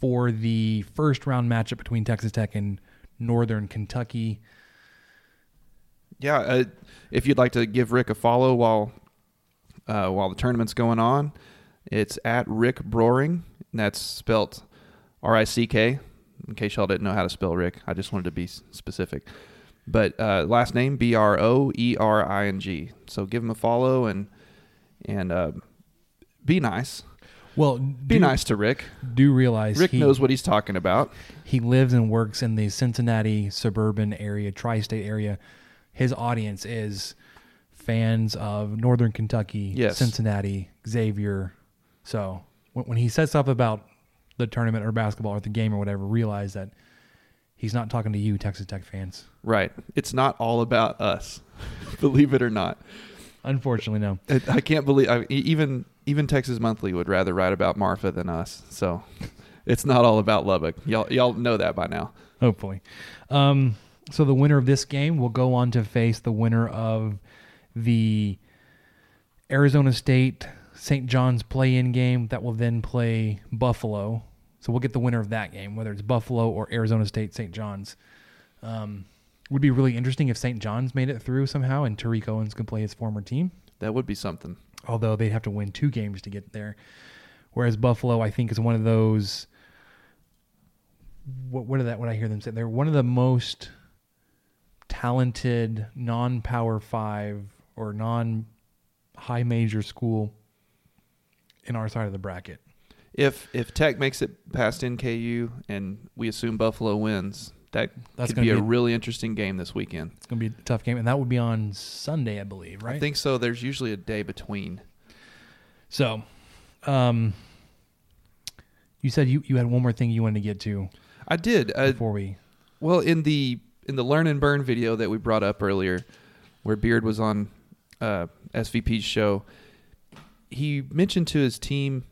for the first round matchup between Texas Tech and Northern Kentucky. Yeah. Uh, if you'd like to give Rick a follow while uh, while the tournament's going on, it's at Rick Broering. And that's spelt R I C K. In case y'all didn't know how to spell Rick, I just wanted to be specific. But uh, last name B R O E R I N G. So give him a follow and and uh, be nice. Well, Be do- nice to Rick. Do realize Rick he, knows what he's talking about. He lives and works in the Cincinnati suburban area, tri-state area. His audience is fans of Northern Kentucky, Yes. Cincinnati, Xavier. So when, when he says stuff about the tournament or basketball or the game or whatever, realize that he's not talking to you, Texas Tech fans. Right. It's not all about us, believe it or not. Unfortunately, no. I I can't believe I, even even Texas Monthly would rather write about Marfa than us. So it's not all about Lubbock. Y'all y'all know that by now. hopefully. Um, so the winner of this game will go on to face the winner of the Arizona State St. John's play-in game that will then play Buffalo. So we'll get the winner of that game, whether it's Buffalo or Arizona State St. John's. Um, would be really interesting if St. John's made it through somehow and Tariq Owens could play his former team. That would be something. Although they'd have to win two games to get there. Whereas Buffalo, I think, is one of those. What what did that? What I hear them say? They're one of the most talented non-power five or non-high major school in our side of the bracket. If if Tech makes it past NKU and we assume Buffalo wins, that That's could gonna be, a really interesting game this weekend. It's going to be a tough game, and that would be on Sunday, I believe, right? I think so. There's usually a day between. so. Um, you said you, you had one more thing you wanted to get to I did. Uh, before we. Well, in the in the learn and burn video that we brought up earlier, where Beard was on uh, SVP's show, he mentioned to his team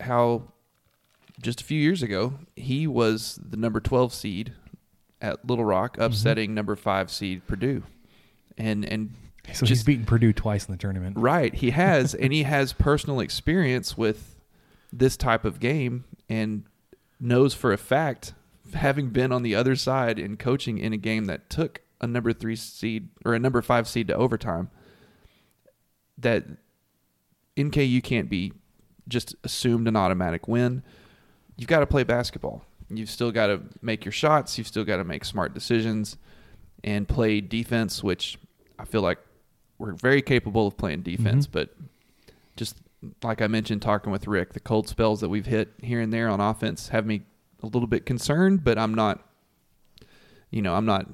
how just a few years ago he was the number twelve seed at Little Rock, mm-hmm. upsetting number five seed Purdue, and and So he's beaten Purdue twice in the tournament. Right, he has, and he has personal experience with this type of game, and knows for a fact, having been on the other side and coaching in a game that took a number three seed or a number five seed to overtime, that NKU can't be just assumed an automatic win. You've got to play basketball. You've still got to make your shots. You've still got to make smart decisions and play defense, which I feel like we're very capable of playing defense, Mhm. but just like I mentioned, talking with Rick, the cold spells that we've hit here and there on offense have me a little bit concerned, but I'm not, you know, I'm not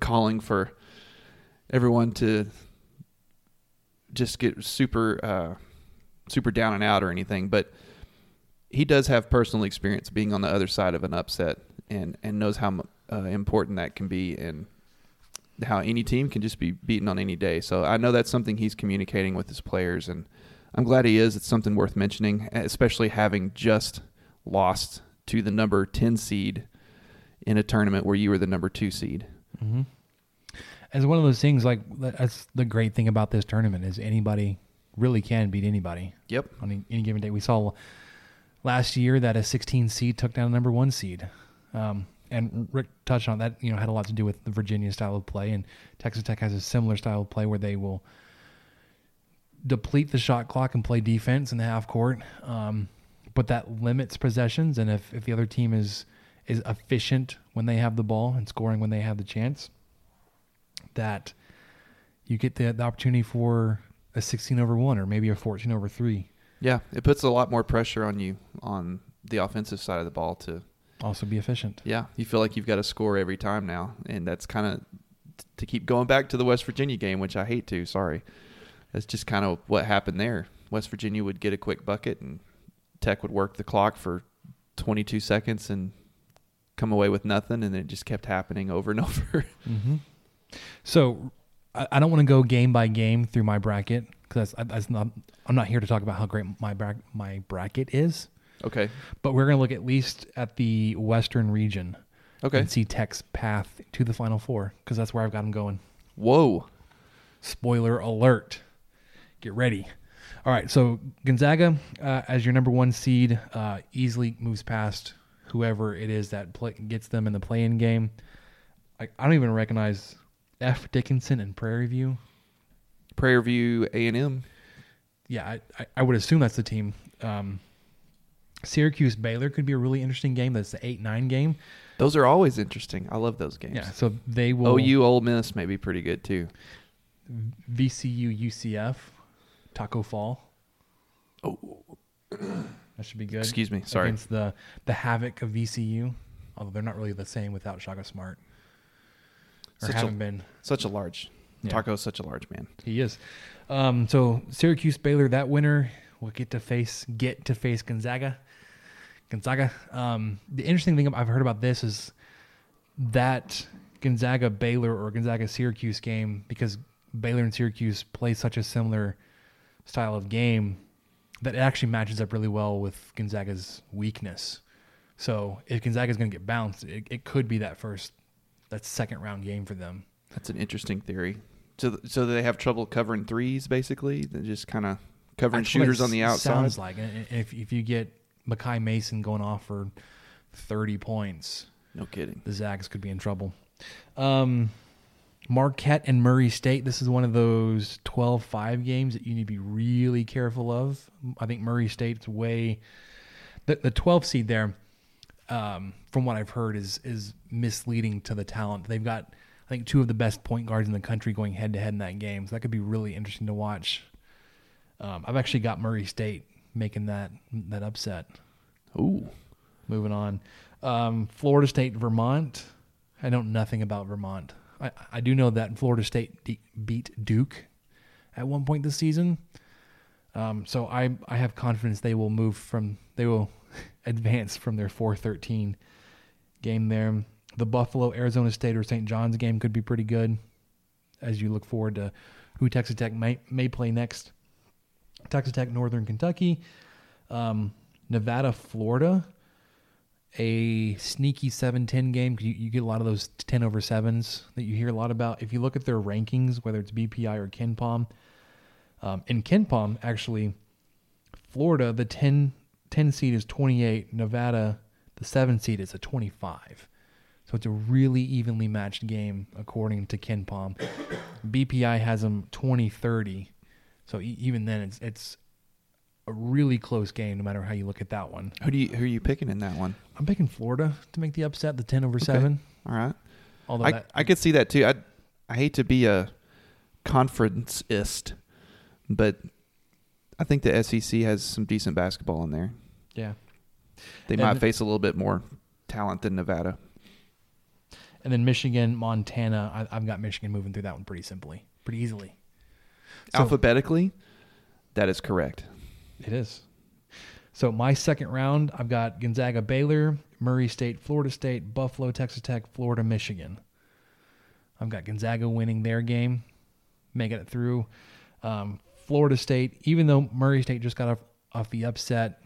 calling for everyone to just get super, uh, super down and out or anything. But he does have personal experience being on the other side of an upset and, and knows how uh, important that can be and how any team can just be beaten on any day. So I know that's something he's communicating with his players, and I'm glad he is. It's something worth mentioning, especially having just lost to the number 10 seed in a tournament where you were the number two seed. Mm-hmm. As one of those things, like that's the great thing about this tournament is anybody really can beat anybody. Yep. On any, any given day, we saw last year that a 16 seed took down a number one seed, um, and Rick touched on that. You know, had a lot to do with the Virginia style of play, and Texas Tech has a similar style of play where they will deplete the shot clock and play defense in the half court. Um, but that limits possessions, and if, if the other team is is efficient when they have the ball and scoring when they have the chance, that you get the, the opportunity for a 16 over 1 or maybe a 14 over 3 Yeah, it puts a lot more pressure on you on the offensive side of the ball to also be efficient. Yeah, you feel like you've got to score every time now, and that's kind of to keep going back to the West Virginia game, which I hate to. Sorry, that's just kind of what happened there. West Virginia would get a quick bucket, and Tech would work the clock for 22 seconds and come away with nothing, and it just kept happening over and over. Mm-hmm. So I, I don't want to go game by game through my bracket because that's, that's not. I'm not here to talk about how great my bra- my bracket is. Okay. But we're going to look at least at the Western region. Okay. And see Tech's path to the Final Four because that's where I've got them going. Whoa. Spoiler alert. Get ready. All right. So Gonzaga, uh, as your number one seed, uh, easily moves past whoever it is that play, gets them in the play-in game. I, I don't even recognize F. Dickinson and Prairie View. Prairie View A and M. Yeah, I, I, I would assume that's the team. Um, Syracuse Baylor could be a really interesting game. That's the eight nine game. Those are always interesting. I love those games. Yeah, so they will. OU Ole Miss may be pretty good too. VCU UCF, Taco Fall. Oh, that should be good. Excuse me, sorry. Against the the havoc of VCU, although they're not really the same without Shaka Smart. Or Such haven't a, been. such a large. Yeah. Taco's such a large man. He is. Um, so Syracuse Baylor, that winner will get to face get to face Gonzaga. Gonzaga. Um, the interesting thing I've heard about this is that Gonzaga Baylor or Gonzaga Syracuse game because Baylor and Syracuse play such a similar style of game that it actually matches up really well with Gonzaga's weakness. So if Gonzaga is going to get bounced, it, it could be that first, that second round game for them. That's an interesting theory. So, so they have trouble covering threes, basically. They're just kind of covering That's shooters on the outside. Sounds like and if if you get Makai Mason going off for thirty points, no kidding, the Zags could be in trouble. Um, Marquette and Murray State. This is one of those 12-5 games that you need to be really careful of. I think Murray State's way the the twelve seed there. Um, from what I've heard, is is misleading to the talent. They've got, I think, two of the best point guards in the country going head to head in that game. So that could be really interesting to watch. Um, I've actually got Murray State making that that upset. Ooh. Moving on, um, Florida State, Vermont. I know nothing about Vermont. I, I do know that Florida State de- beat Duke at one point this season. Um, so I I have confidence they will move from they will advance from their 4-13 game there. The Buffalo Arizona State or St. John's game could be pretty good as you look forward to who Texas Tech may may play next. Texas Tech, Northern Kentucky, um, Nevada, Florida, a sneaky 7-10 game. You, you get a lot of those 10 over 7s that you hear a lot about. If you look at their rankings, whether it's BPI or KenPom, um, in KenPom, actually, Florida, the 10, 10 seed is 28. Nevada, the 7 seed is a 25. So it's a really evenly matched game according to KenPom. BPI has them 20-30. So e- even then, it's it's a really close game, no matter how you look at that one. Who do you who are you picking in that one? I'm picking Florida to make the upset, the ten over seven. All right. Although I that, I could see that too. I I hate to be a conferenceist, but I think the SEC has some decent basketball in there. yeah, They And- might face a little bit more talent than Nevada. and then Michigan, Montana. I, I've got Michigan moving through that one pretty simply, pretty easily. So- Alphabetically, that is correct. It is. So my second round, I've got Gonzaga, Baylor, Murray State, Florida State, Buffalo, Texas Tech, Florida, Michigan. I've got Gonzaga winning their game, making it through. Um, Florida State, even though Murray State just got off, off the upset,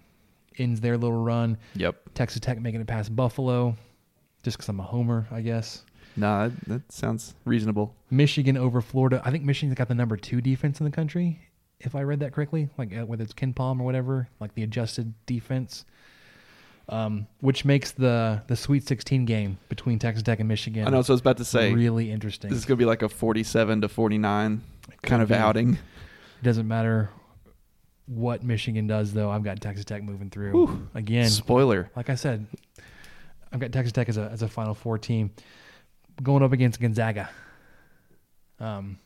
ends their little run. Yep. Texas Tech making it past Buffalo, just because I'm a homer, I guess. Nah, that, that sounds reasonable. Michigan over Florida. I think Michigan's got the number two defense in the country, if I read that correctly. Like uh, whether it's KenPom or whatever, like the adjusted defense, um, which makes the the Sweet 16 game between Texas Tech and Michigan. I know. So I was about to say, really interesting. This is going to be like a forty-seven to forty-nine kind of be. outing. It doesn't matter what Michigan does, though. I've got Texas Tech moving through Whew. again. Spoiler. Like I said, I've got Texas Tech as a as a Final Four team going up against Gonzaga. Um,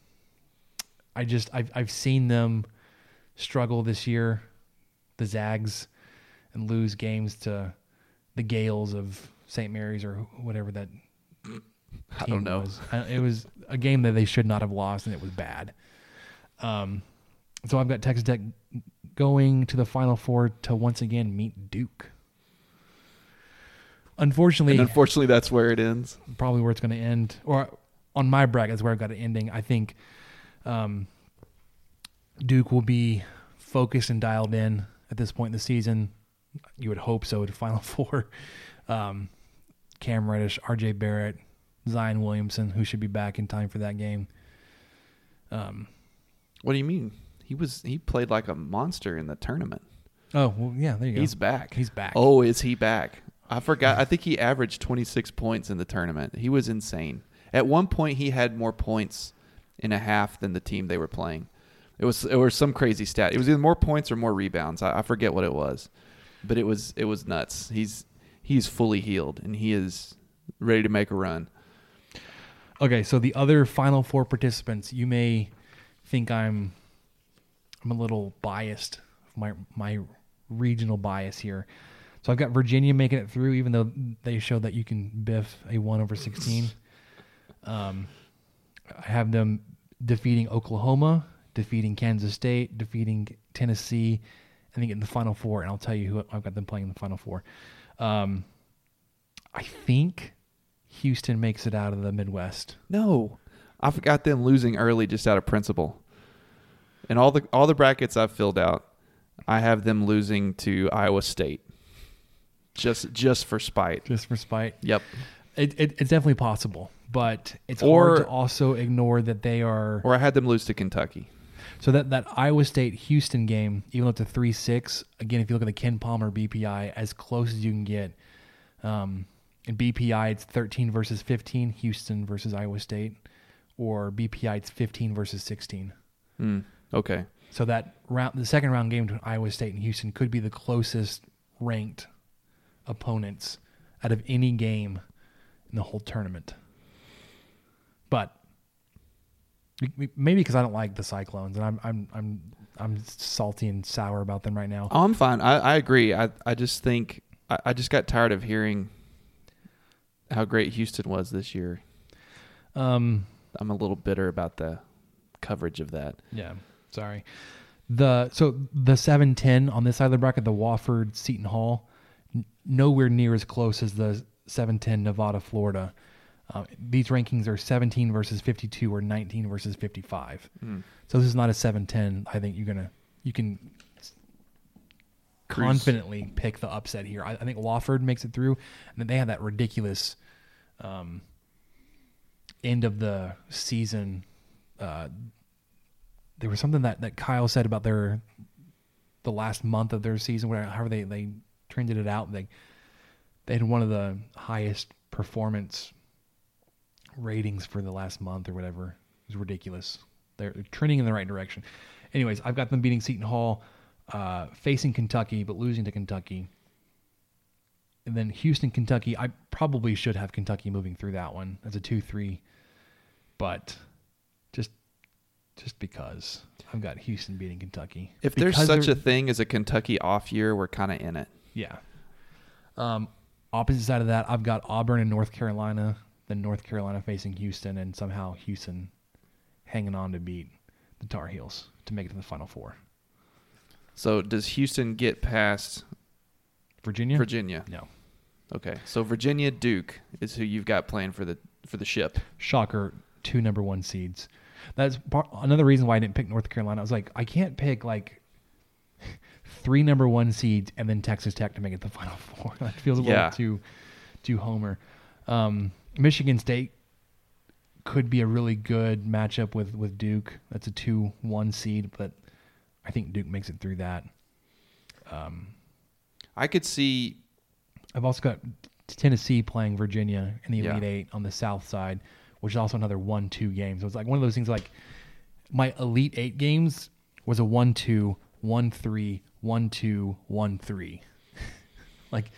I just I've I've seen them struggle this year, the Zags, and lose games to the Gaels of St. Mary's or whatever that. I don't know. Was. It was a game that they should not have lost, and it was bad. Um, so I've got Texas Tech going to the Final Four to once again meet Duke. Unfortunately, And unfortunately, that's where it ends. probably where it's going to end, or on my bracket is where I've got it ending. I think um, Duke will be focused and dialed in at this point in the season. You would hope so to Final Four. Um, Cam Reddish, R.J. Barrett, Zion Williamson, who should be back in time for that game. Um, What do you mean? He was he played like a monster in the tournament. oh well, yeah, there you go. He's back. He's back. Oh, is he back? I forgot. I think he averaged 26 points in the tournament. He was insane. At one point, he had more points in a half than the team they were playing. It was it was some crazy stat. It was either more points or more rebounds. I, I forget what it was, but it was it was nuts. He's he's fully healed and he is ready to make a run. Okay, so the other Final Four participants, you may think I'm I'm a little biased, my my regional bias here. So I've got Virginia making it through, even though they showed that you can biff a one over sixteen. Um, I have them defeating Oklahoma, defeating Kansas State, defeating Tennessee, and then getting the Final Four. And I'll tell you who I've got them playing in the Final Four. Um, I think Houston makes it out of the Midwest. No, I forgot them losing early just out of principle. And all the all the brackets I've filled out, I have them losing to Iowa State. Just just for spite. Just for spite. Yep. It, it, it's definitely possible, but it's Or- hard to also ignore that they are. Or I had them lose to Kentucky. So that that Iowa State Houston game, even though it's a three six, again, if you look at the Ken Palmer BPI, as close as you can get. Um, in BPI, it's thirteen versus fifteen, Houston versus Iowa State, or BPI, it's fifteen versus sixteen. Hmm. Okay. So that round, the second round game between Iowa State and Houston could be the closest ranked opponents out of any game in the whole tournament. But maybe because I don't like the Cyclones and I'm I'm I'm I'm salty and sour about them right now. Oh, I'm fine. I, I agree. I, I just think I, I just got tired of hearing how great Houston was this year. Um, I'm a little bitter about the coverage of that. Yeah, sorry. The so the seven ten on this side of the bracket, the Wofford Seton Hall, n- nowhere near as close as the seven ten Nevada Florida. Uh, these rankings are 17 versus 52 or 19 versus 55. Mm. So this is not a 7-10. I think you're gonna you can Cruise. confidently pick the upset here. I, I think Wofford makes it through, and then they have that ridiculous um, end of the season. Uh, there was something that, that Kyle said about their the last month of their season, where however they they trended it out. They they had one of the highest performance ratings for the last month or whatever. It was ridiculous. They're, they're trending in the right direction. Anyways, I've got them beating Seton Hall, uh, facing Kentucky, but losing to Kentucky. And then Houston, Kentucky. I probably should have Kentucky moving through that one as a two-three, but just just because I've got Houston beating Kentucky. If there's Because such a thing as a Kentucky off year, we're kind of in it. yeah. Um, opposite side of that, I've got Auburn and North Carolina. Then North Carolina facing Houston, and somehow Houston hanging on to beat the Tar Heels to make it to the Final Four. So does Houston get past Virginia? Virginia? No. Okay. So Virginia Duke is who you've got playing for the for the ship. Shocker, two number one seeds. That's part, another reason why I didn't pick North Carolina. I was like, I can't pick like three number one seeds and then Texas Tech to make it the Final Four. that feels a little Yeah. too too homer. Um, Michigan State could be a really good matchup with with Duke. That's a two one seed, but I think Duke makes it through that. Um, I could see. I've also got Tennessee playing Virginia in the Yeah. Elite Eight on the South side, which is also another one-two game. So it's like one of those things. Like my Elite Eight games was a one-two, one-three, one-two, one-three. like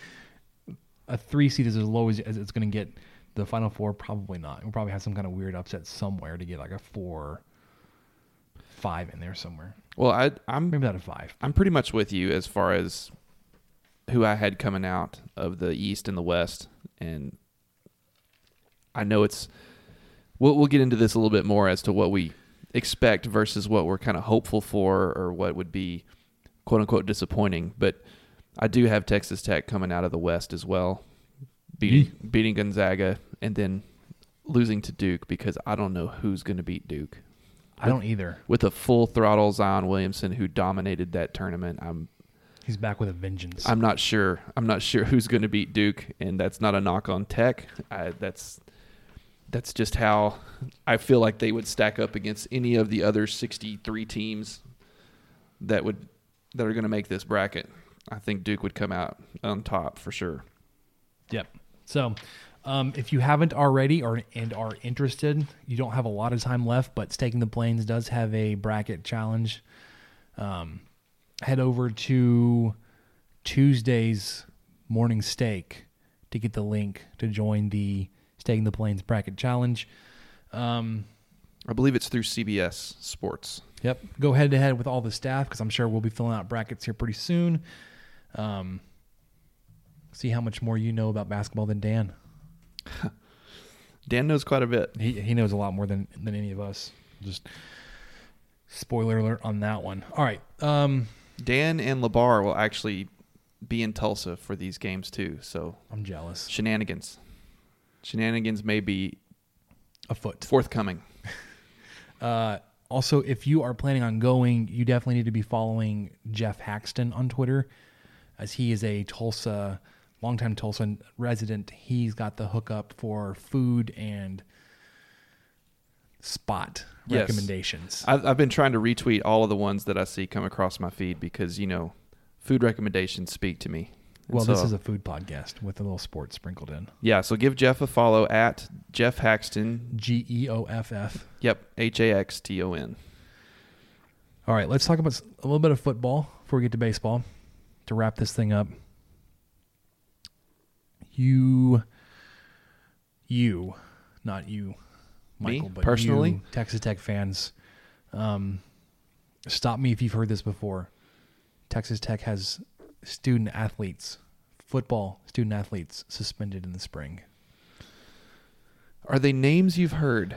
a three seed is as low as, as it's going to get. The Final Four probably not. We'll probably have some kind of weird upset somewhere to get like a four, five in there somewhere. Well, I, I'm maybe not a five. I'm pretty much with you as far as who I had coming out of the East and the West, and I know it's. We'll we'll get into this a little bit more as to what we expect versus what we're kind of hopeful for, or what would be quote unquote disappointing. But I do have Texas Tech coming out of the West as well, beating beating Gonzaga and then losing to Duke because I don't know who's going to beat Duke. I don't either. With a full throttle Zion Williamson who dominated that tournament, I'm He's back with a vengeance. I'm not sure. I'm not sure who's going to beat Duke, and that's not a knock on Tech. I, that's that's just how I feel like they would stack up against any of the other 63 teams that would that are going to make this bracket. I think Duke would come out on top for sure. Yep. So, um, if you haven't already or and are interested, you don't have a lot of time left, but Staking the Plains does have a bracket challenge. Um, head over to Tuesday's morning steak to get the link to join the Staking the Plains Bracket Challenge. Um, I believe it's through CBS Sports. Yep. Go head to head with all the staff because I'm sure we'll be filling out brackets here pretty soon. Um, see how much more you know about basketball than Dan. Dan knows quite a bit. He he knows a lot more than than any of us. Just spoiler alert on that one. All right. Um, Dan and Labar will actually be in Tulsa for these games too. So I'm jealous. Shenanigans. Shenanigans may be afoot. Forthcoming. Uh, also, if you are planning on going, you definitely need to be following Geoff Haxton on Twitter, as he is a Tulsa, longtime Tulsa resident. He's got the hookup for food and spot Yes. recommendations. I've, I've been trying to retweet all of the ones that I see come across my feed because you know, food recommendations speak to me. Well, this is a food podcast with a little sports sprinkled in. yeah. So give Geoff a follow at Geoff Haxton. G E O F F. Yep, H A X T O N. All right, let's talk about a little bit of football before we get to baseball to wrap this thing up. You, you, not you, Me, Michael, but personally? you, Texas Tech fans. Um, stop me if you've heard this before. Texas Tech has student athletes, football student athletes, suspended in the spring. Are they names you've heard?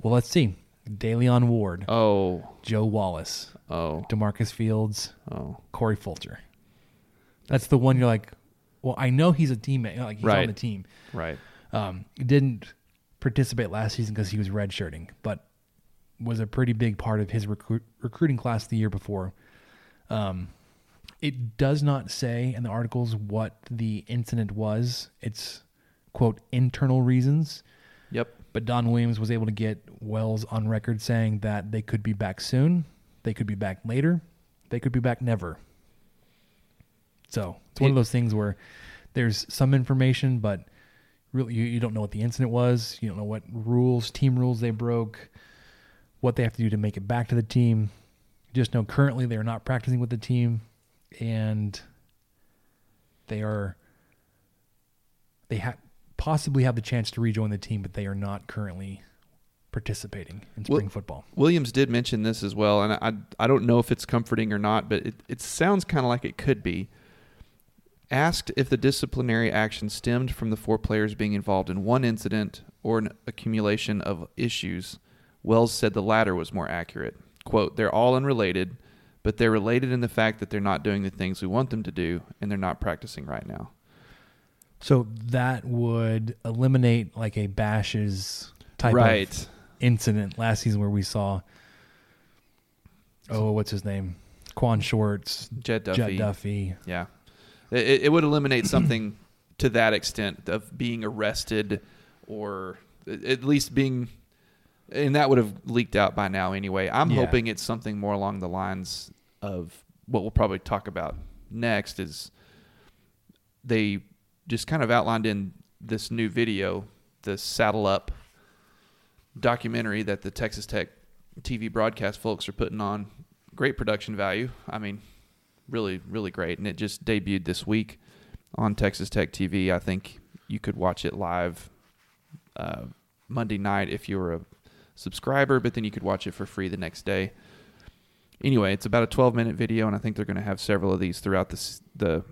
Well, let's see. DeLeon Ward. Oh. Joe Wallace. Oh. Demarcus Fields. Oh. Corey Fulcher. That's the one you're like, well, I know he's a teammate. Like he's on the team. Right. Um, didn't participate last season because he was redshirting, but was a pretty big part of his recruit, recruiting class the year before. Um, it does not say in the articles what the incident was. It's quote internal reasons. Yep. But Don Williams was able to get Wells on record saying that they could be back soon, they could be back later, they could be back never. So it's one of those things where there's some information, but really you, you don't know what the incident was. You don't know what rules, team rules they broke, what they have to do to make it back to the team. You just know currently they are not practicing with the team, and they are they have possibly have the chance to rejoin the team, but they are not currently participating in Well- spring football. Williams did mention this as well, and I I don't know if it's comforting or not, but it, it sounds kind of like it could be. Asked if the disciplinary action stemmed from the four players being involved in one incident or an accumulation of issues, Wells said the latter was more accurate. Quote, they're all unrelated, but they're related in the fact that they're not doing the things we want them to do and they're not practicing right now. So that would eliminate like a bashes type Right. of incident last season where we saw oh what's his name Quan Shorts Jett Duffey. Jett Duffey Yeah. It, it would eliminate something to that extent of being arrested or at least being, and that would have leaked out by now anyway. I'm Yeah. hoping it's something more along the lines of what we'll probably talk about next is they just kind of outlined in this new video, the Saddle Up documentary that the Texas Tech TV broadcast folks are putting on. Great production value. I mean, really, really great. And it just debuted this week on Texas Tech TV. I think you could watch it live uh, Monday night if you were a subscriber, but then you could watch it for free the next day. Anyway, it's about a 12 minute video, and I think they're going to have several of these throughout the the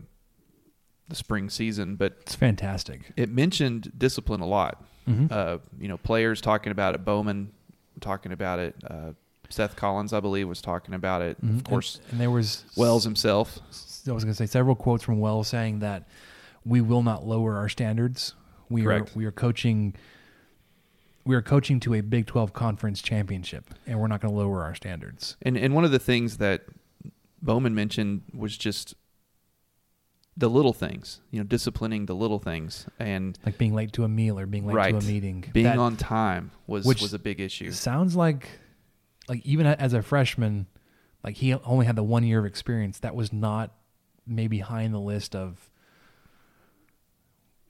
the spring season. But it's fantastic. It mentioned discipline a lot. Mhm. Uh, you know, players talking about it. Bowman talking about it. Uh, Seth Collins, I believe, was talking about it. Mhm. Of course, and, and there was Wells himself. I was going to say several quotes from Wells saying that we will not lower our standards. We Correct. are we are coaching we are coaching to a Big 12 conference championship and we're not going to lower our standards. And and one of the things that Bowman mentioned was just the little things, you know, disciplining the little things and Like being late to a meal or being late right, to a meeting. being That- on time was which was a big issue. Sounds like like even as a freshman, like he only had the one year of experience. That was not maybe high in the list of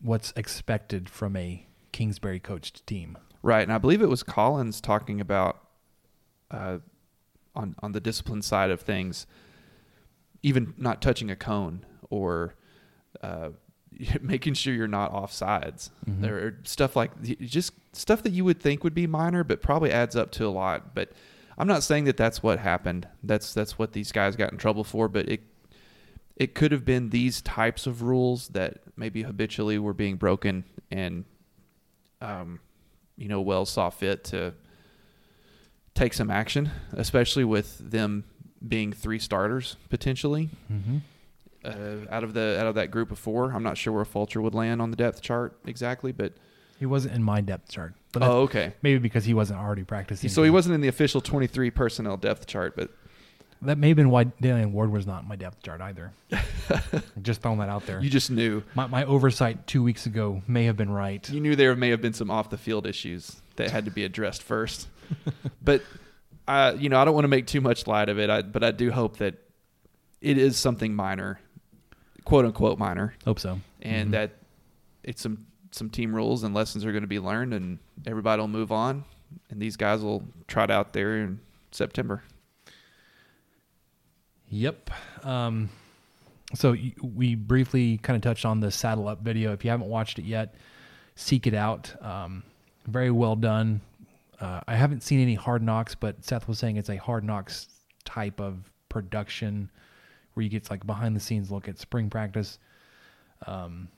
what's expected from a Kingsbury coached team. Right, and I believe it was Collins talking about uh, on on the discipline side of things, even not touching a cone or uh, making sure you're not off sides. Mhm. There are stuff like just stuff that you would think would be minor, but probably adds up to a lot. But I'm not saying that that's what happened. That's that's what these guys got in trouble for. But it it could have been these types of rules that maybe habitually were being broken, and um, you know, Wells saw fit to take some action, especially with them being three starters potentially. Mhm. Uh, out of the out of that group of four, I'm not sure where Fulcher would land on the depth chart exactly, but He wasn't in my depth chart. But Oh, okay. Maybe because he wasn't already practicing. so he wasn't in the official 23 personnel depth chart, but That may have been why Dalian Ward was not in my depth chart either. just throwing that out there. You just knew. My, my oversight two weeks ago may have been right. you knew there may have been some off the field issues that had to be addressed first. but uh, you know, I don't want to make too much light of it, I, but I do hope that it is something minor, quote unquote minor. Hope so. and Mhm. that it's some some team rules and lessons are going to be learned, and everybody will move on, and these guys will trot out there in September. Yep. Um, so we briefly kind of touched on the saddle up video. If you haven't watched it yet, seek it out. Um, very well done. Uh, I haven't seen any hard knocks, but Seth was saying it's a hard knocks type of production where you get like behind the scenes look at spring practice. Um,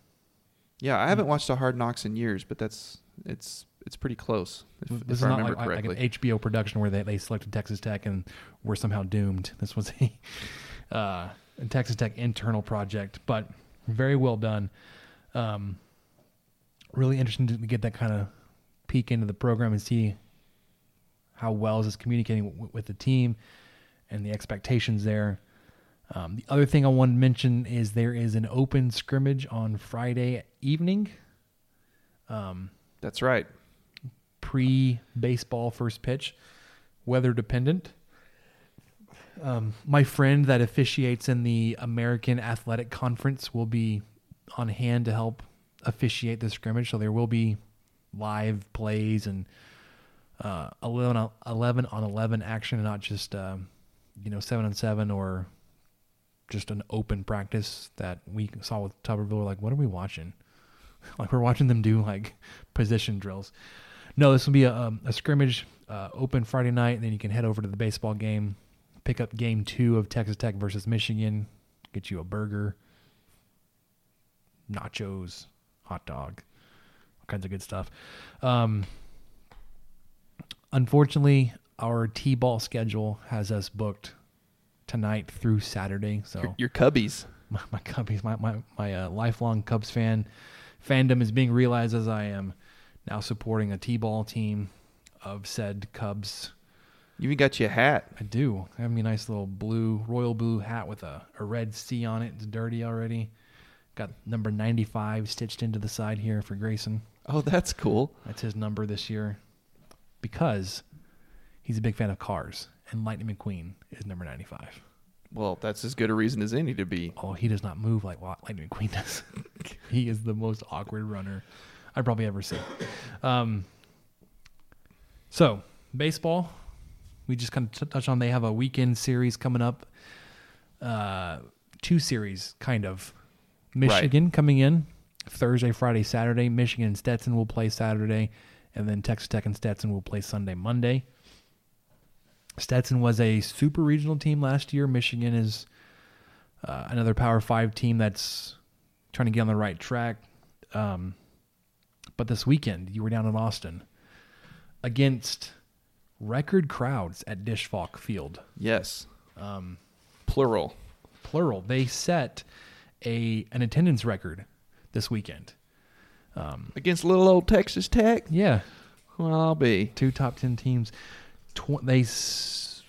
Yeah, I haven't watched a Hard Knocks in years, but that's it's it's pretty close if, this if is I not remember like, like an HBO production where they, they selected Texas Tech and were somehow doomed. This was a, uh, a Texas Tech internal project, but very well done. Um, really interesting to get that kind of peek into the program and see how Wells is communicating w- with the team and the expectations there. Um, the other thing I want to mention is there is an open scrimmage on Friday evening. Um, That's right. Pre baseball first pitch, weather dependent. Um, my friend that officiates in the American Athletic Conference will be on hand to help officiate the scrimmage. So there will be live plays and uh, 11, on, 11 on 11 action, and not just, um, you know, 7 on 7 or just an open practice that we saw with Tuberville. Like, what are we watching? like, we're watching them do like position drills. No, this will be a, um, a scrimmage uh, open Friday night, and then you can head over to the baseball game, pick up game two of Texas Tech versus Michigan, get you a burger, nachos, hot dog, all kinds of good stuff. Um, unfortunately, our T-ball schedule has us booked tonight through Saturday. So Your, your Cubbies. my, my Cubbies, my my, my uh, lifelong Cubs fan fandom is being realized as I am now supporting a T-ball team of said Cubs. You even got you a hat. I do. I have me a nice little blue, royal blue hat with a, a red C on it. It's dirty already. Got number 95 stitched into the side here for Grayson. Oh, that's cool. That's his number this year because he's a big fan of cars, and Lightning McQueen is number 95. Well, that's as good a reason as any to be. Oh, he does not move like Lightning McQueen does. he is the most awkward runner I probably ever see. Um, so baseball, we just kind of t- touch on. They have a weekend series coming up. Uh, two series, kind of. Michigan coming in Thursday, Friday, Saturday. Michigan and Stetson will play Saturday, and then Texas Tech and Stetson will play Sunday, Monday. Stetson was a super regional team last year. Michigan is uh, another Power Five team that's trying to get on the right track. Um, but this weekend, you were down in Austin against record crowds at Disch-Falk Field. Yes. Um, Plural. Plural. They set a an attendance record this weekend. Um, Against little old Texas Tech? Yeah. Well, I'll be. Two top 10 teams. Tw- they s-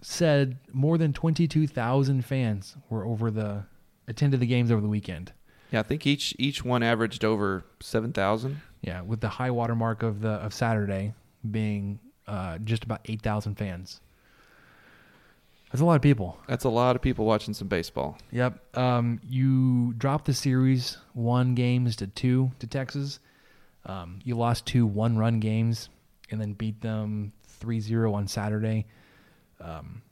said more than 22,000 fans were over the attended the games over the weekend. Yeah, I think each each one averaged over seven thousand. Yeah, with the high water mark of the of Saturday being uh, just about 8,000 fans. That's a lot of people. That's a lot of people watching some baseball. Yep. Um, you dropped the series one games to two to Texas. Um, you lost two one run games and then beat them 3 0 on Saturday. Um,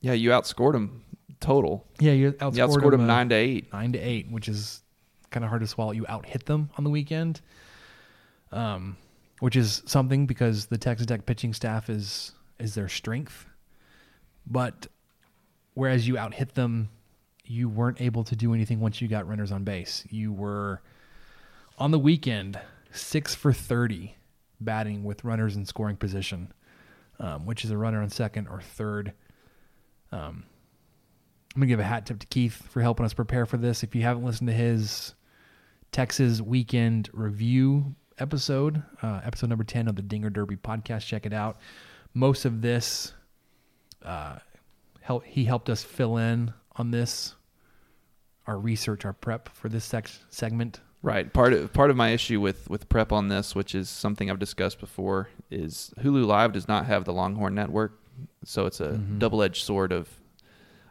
Yeah, you outscored them total. Yeah, you outscored, You outscored them uh, nine to eight. Nine to eight, which is kind of hard to swallow. You out hit them on the weekend, um, which is something because the Texas Tech pitching staff is is their strength. But whereas you out hit them, you weren't able to do anything once you got runners on base. You were on the weekend six for thirty batting with runners in scoring position, um, which is a runner on second or third. Um, I'm gonna give a hat tip to Keith for helping us prepare for this. If you haven't listened to his Texas weekend review episode, uh, episode number ten of the Dinger Derby podcast, check it out. Most of this, uh, help, he helped us fill in on this, our research, our prep for this sex, segment. Right. Part of part of my issue with with prep on this, which is something I've discussed before, is Hulu Live does not have the Longhorn Network, so it's a Mhm. double edged sword of.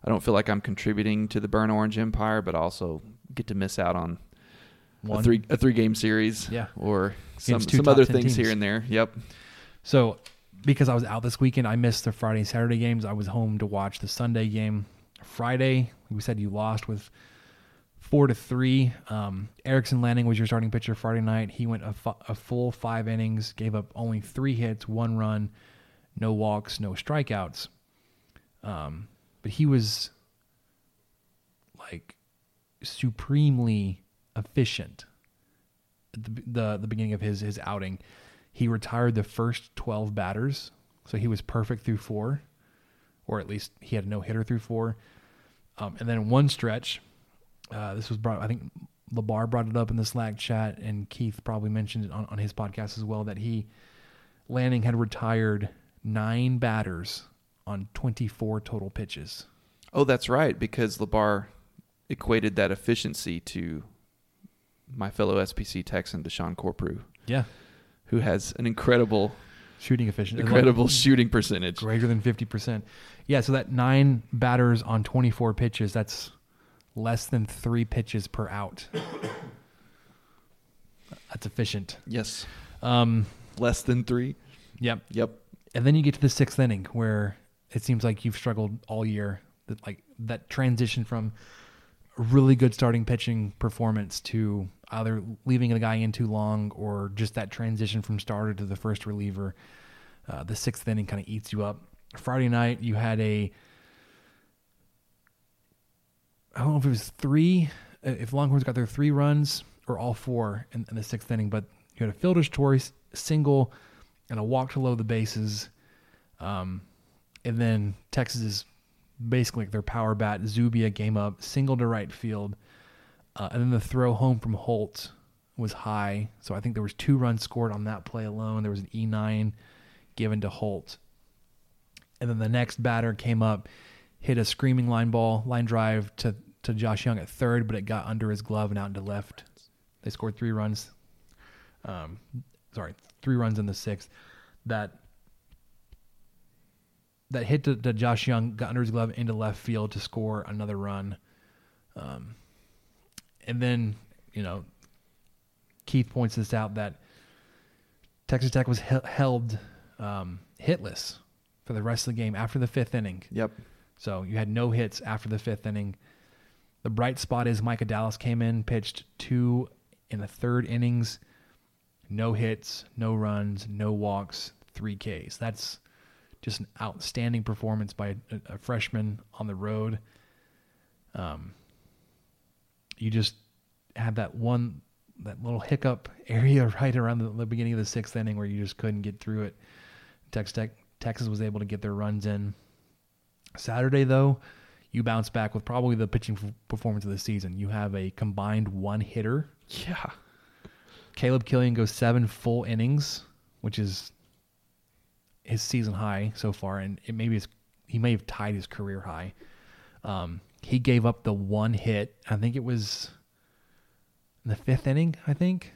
I don't feel like I'm contributing to the Burn Orange Empire, but I also get to miss out on One. a three a three game series, Yeah. or some some other 10 things here and there. Yep. So, because I was out this weekend, I missed the Friday and Saturday games. I was home to watch the Sunday game. Friday, we said you lost with four to three. Um, Erickson Lanning was your starting pitcher Friday night. He went a, fu- a full five innings, gave up only three hits, one run, no walks, no strikeouts. Um, but he was like supremely efficient at the, the the beginning of his his outing. He retired the first 12 batters, so he was perfect through four, or at least he had a no hitter through four. Um, and then in one stretch, uh, this was brought. I think Labar brought it up in the Slack chat, and Keith probably mentioned it on, on his podcast as well that he Lanning had retired nine batters on 24 total pitches. Oh, that's right, because Labar equated that efficiency to my fellow SPC Texan Deshaun Corprew. Yeah. Who has an incredible shooting efficiency, incredible shooting percentage. greater than 50%. Yeah, so that nine batters on 24 pitches, that's less than three pitches per out. That's efficient. Yes. Um, Less than three. Yep. Yep. And then you get to the sixth inning where it seems like you've struggled all year. That like that transition from really good starting pitching performance to either leaving a guy in too long or just that transition from starter to the first reliever. Uh, the sixth inning kind of eats you up. Friday night you had a I don't know if it was three, uh, if Longhorns got their three runs or all four in, in the sixth inning, but you had a fielder's choice single and a walk to load the bases. Um, and then Texas is basically their power bat. Zubia game up, single to right field. Uh, and then the throw home from Holt was high. So I think there was two runs scored on that play alone. There was an E9 given to Holt. And then the next batter came up, hit a screaming line ball, line drive to, to Josh Jung at third, but it got under his glove and out into left. They scored three runs. Um, sorry, three runs in the sixth. That that hit to, to Josh Jung got under his glove into left field to score another run. Um, and then you know, Keith points this out that Texas Tech was he- held um, hitless for the rest of the game after the fifth inning. Yep. So you had no hits after the fifth inning. The bright spot is Micah Dallas came in, pitched two in the third innings, no hits, no runs, no walks, three Ks. That's just an outstanding performance by a, a freshman on the road. Um, you just had that one, that little hiccup area right around the, the beginning of the sixth inning where you just couldn't get through it. Texas Tech, Texas was able to get their runs in. Saturday, though, you bounce back with probably the pitching f- performance of the season. You have a combined one hitter. Yeah. Caleb Killian goes seven full innings, which is his season high so far, and it maybe is he may have tied his career high. Um, he gave up the one hit. I think it was in the fifth inning. I think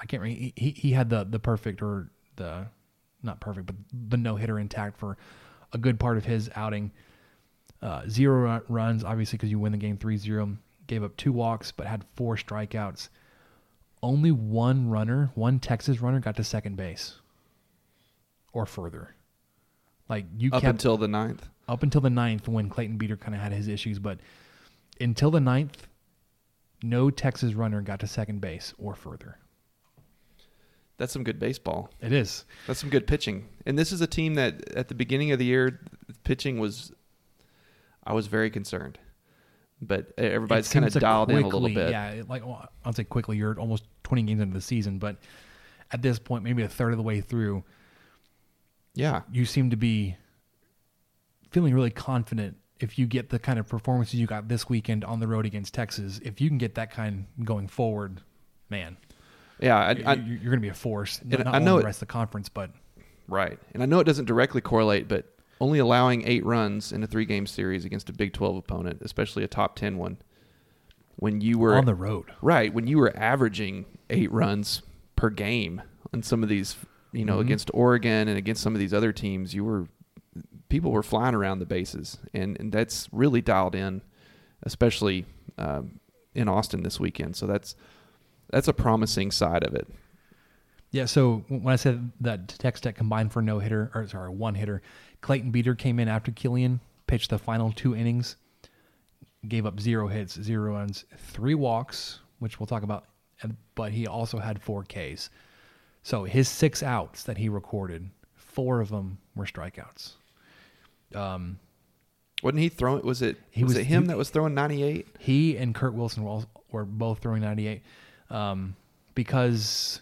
I can't remember. He, he had the the perfect or the not perfect, but the no hitter intact for a good part of his outing. Uh, zero run- runs, obviously, because you win the game 3 0. Gave up two walks, but had four strikeouts. Only one runner, one Texas runner, got to second base or further. Like you Up kept until the ninth. up until the ninth when Clayton Beeter kind of had his issues, but until the ninth, no Texas runner got to second base or further. That's some good baseball. It is. That's some good pitching. And this is a team that at the beginning of the year, pitching was, I was very concerned. But everybody's kind of dialed in a little bit. Yeah, like well, I'll say quickly. You're almost 20 games into the season, but at this point, maybe a third of the way through, Yeah. you seem to be feeling really confident. If you get the kind of performances you got this weekend on the road against Texas, if you can get that kind going forward, man, Yeah, I, you're, you're going to be a force. Not, not I know the it- rest of the conference, but Right. And I know it doesn't directly correlate, but only allowing eight runs in a three game series against a Big 12 opponent, especially a top 10 one, when you were On the road. Right. When you were averaging eight runs per game on some of these, you know, Mhm. against Oregon and against some of these other teams, you were, people were flying around the bases. And, and that's really dialed in, especially um, in Austin this weekend. So that's, that's a promising side of it. Yeah, so when I said that Tex Tech combined for no hitter, or sorry, one hitter, Clayton Beeter came in after Killian, pitched the final two innings, gave up zero hits, zero runs, three walks, which we'll talk about, but he also had four Ks. So his six outs that he recorded, four of them were strikeouts. Um, Wasn't he throwing? Was it? He was, was- it him he- that was throwing ninety eight? He and Kurt Wilson were, all, were both throwing 98 um, because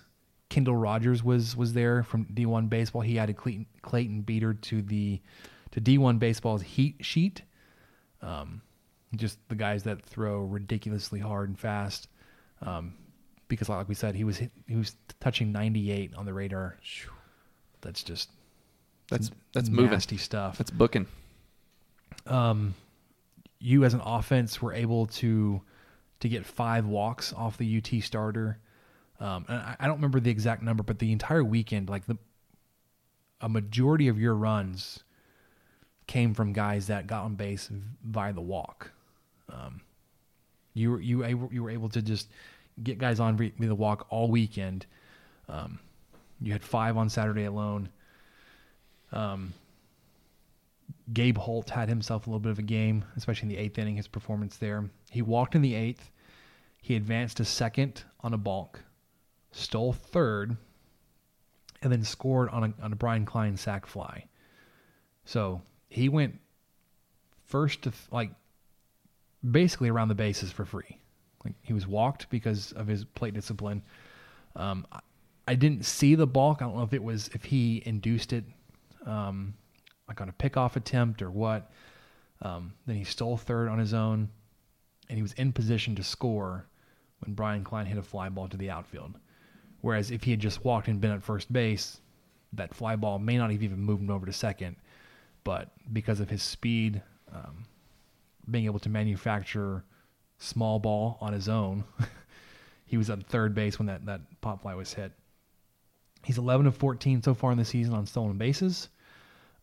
Kendall Rogers was was there from D1 baseball. He added Clayton, Clayton Beeter to the to D1 baseball's heat sheet. Um, just the guys that throw ridiculously hard and fast. Um, because like we said, he was hit, he was touching 98 on the radar. That's just That's that's moving. nasty stuff That's booking. um, you as an offense were able to to get five walks off the UT starter. Um, and I, I don't remember the exact number, but the entire weekend, like the a majority of your runs came from guys that got on base via the walk. Um, you were you you were able to just get guys on via the walk all weekend. Um, you had five on Saturday alone. Um, Gabe Holt had himself a little bit of a game, especially in the eighth inning, his performance there. He walked in the eighth. He advanced to second on a balk, stole third, and then scored on a, on a Brian Klein sac fly. So he went first to, like, basically around the bases for free. Like, he was walked because of his plate discipline. Um, I, didn't see the balk. I don't know if it was, if he induced it. Um, like on a pickoff attempt or what. Um, then he stole third on his own, and he was in position to score when Brian Klein hit a fly ball to the outfield. Whereas if he had just walked and been at first base, that fly ball may not have even moved him over to second. But because of his speed, um, being able to manufacture small ball on his own, he was at third base when that, that pop fly was hit. He's 11 of 14 so far in the season on stolen bases.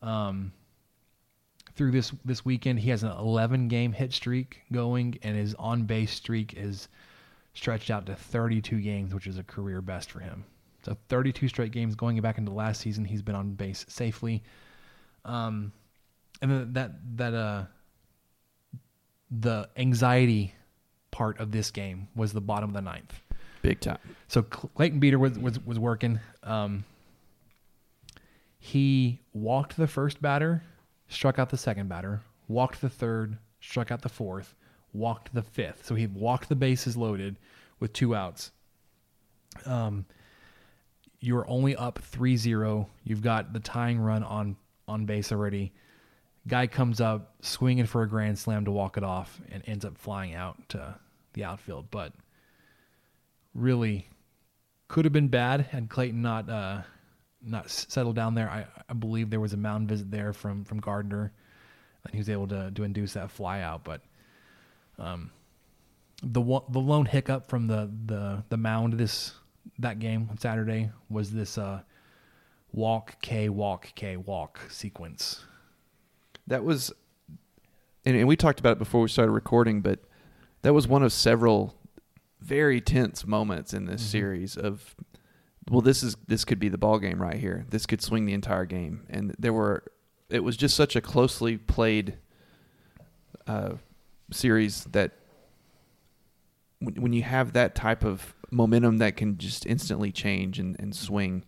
Um, through this this weekend, he has an 11 game hit streak going, and his on base streak is stretched out to 32 games, which is a career best for him. So 32 straight games going back into last season, he's been on base safely. Um, and that that uh the anxiety part of this game was the bottom of the ninth. Big time. So Clayton Beeter was was, was working. Um, he walked the first batter, struck out the second batter, walked the third, struck out the fourth, walked the fifth. So he walked the bases loaded with two outs. Um, you're only up 3-0. You've got the tying run on on base already. Guy comes up swinging for a grand slam to walk it off and ends up flying out to the outfield, but really could have been bad had Clayton not uh, not settled down there. I, I believe there was a mound visit there from from Gardner, and he was able to to induce that fly out. But um, the one, the lone hiccup from the the the mound this that game on Saturday was this uh, walk K walk K walk sequence. That was, and, and we talked about it before we started recording, but that was one of several very tense moments in this Mhm. series of, well, this is this could be the ball game right here. This could swing the entire game, and there were it was just such a closely played uh, series that when, when you have that type of momentum that can just instantly change and, and swing,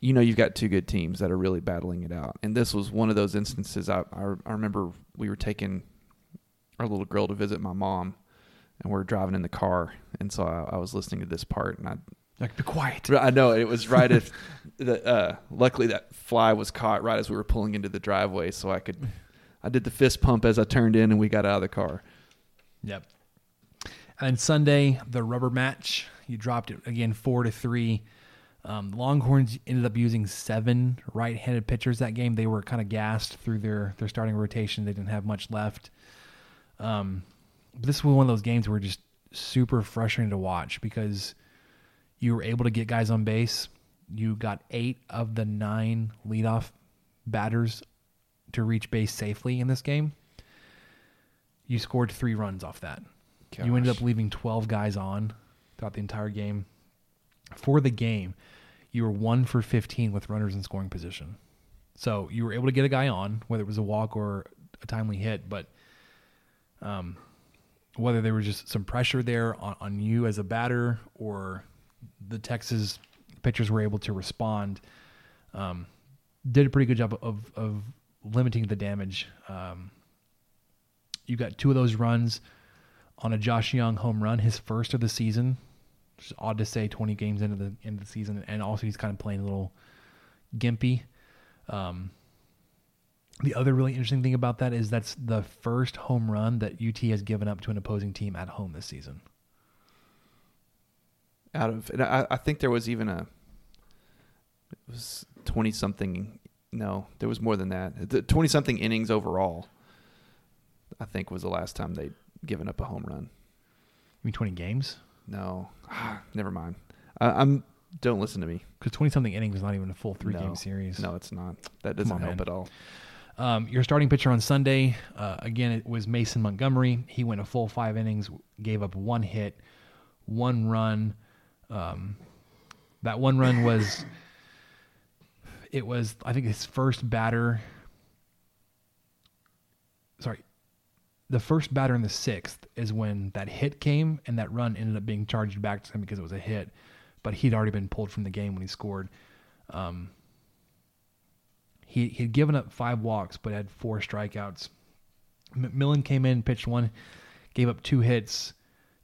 you know you've got two good teams that are really battling it out. And this was one of those instances. I, I, I remember we were taking our little girl to visit my mom, and we are driving in the car, and so I, I was listening to this part, and I like be quiet. I know it was right if the. Uh, luckily, that fly was caught right as we were pulling into the driveway, so I could. I did the fist pump as I turned in, and we got out of the car. Yep. And Sunday, the rubber match. You dropped it again, four to three. Um, Longhorns ended up using seven right-handed pitchers that game. They were kind of gassed through their their starting rotation. They didn't have much left. Um, this was one of those games where just super frustrating to watch because you were able to get guys on base. You got eight of the nine leadoff batters to reach base safely in this game. You scored three runs off that. Gosh. You ended up leaving 12 guys on throughout the entire game. For the game, you were one for 15 with runners in scoring position. So you were able to get a guy on, whether it was a walk or a timely hit, but um, whether there was just some pressure there on, on you as a batter or the Texas pitchers were able to respond, um, did a pretty good job of, of limiting the damage. Um, you got two of those runs on a Josh Jung home run, his first of the season. Which odd to say 20 games into the end of the season, and also he's kind of playing a little gimpy. Um, the other really interesting thing about that is that's the first home run that UT has given up to an opposing team at home this season. Out of, and I, I think there was even a, it was twenty something. No, there was more than that. The twenty something innings overall. I think was the last time they'd given up a home run. You mean twenty games? No, never mind. I, am don't listen to me because twenty something innings is not even a full three no, game series. No, it's not. That doesn't on, help man. at all. Um, your starting pitcher on Sunday, uh, again, it was Mason Montgomery. He went a full five innings, gave up one hit, one run. Um, that one run was, it was, I think, his first batter. Sorry, the first batter in the sixth is when that hit came, and that run ended up being charged back to him because it was a hit. But he'd already been pulled from the game when he scored. Um, he he had given up five walks, but had four strikeouts. McMillon came in, pitched one, gave up two hits,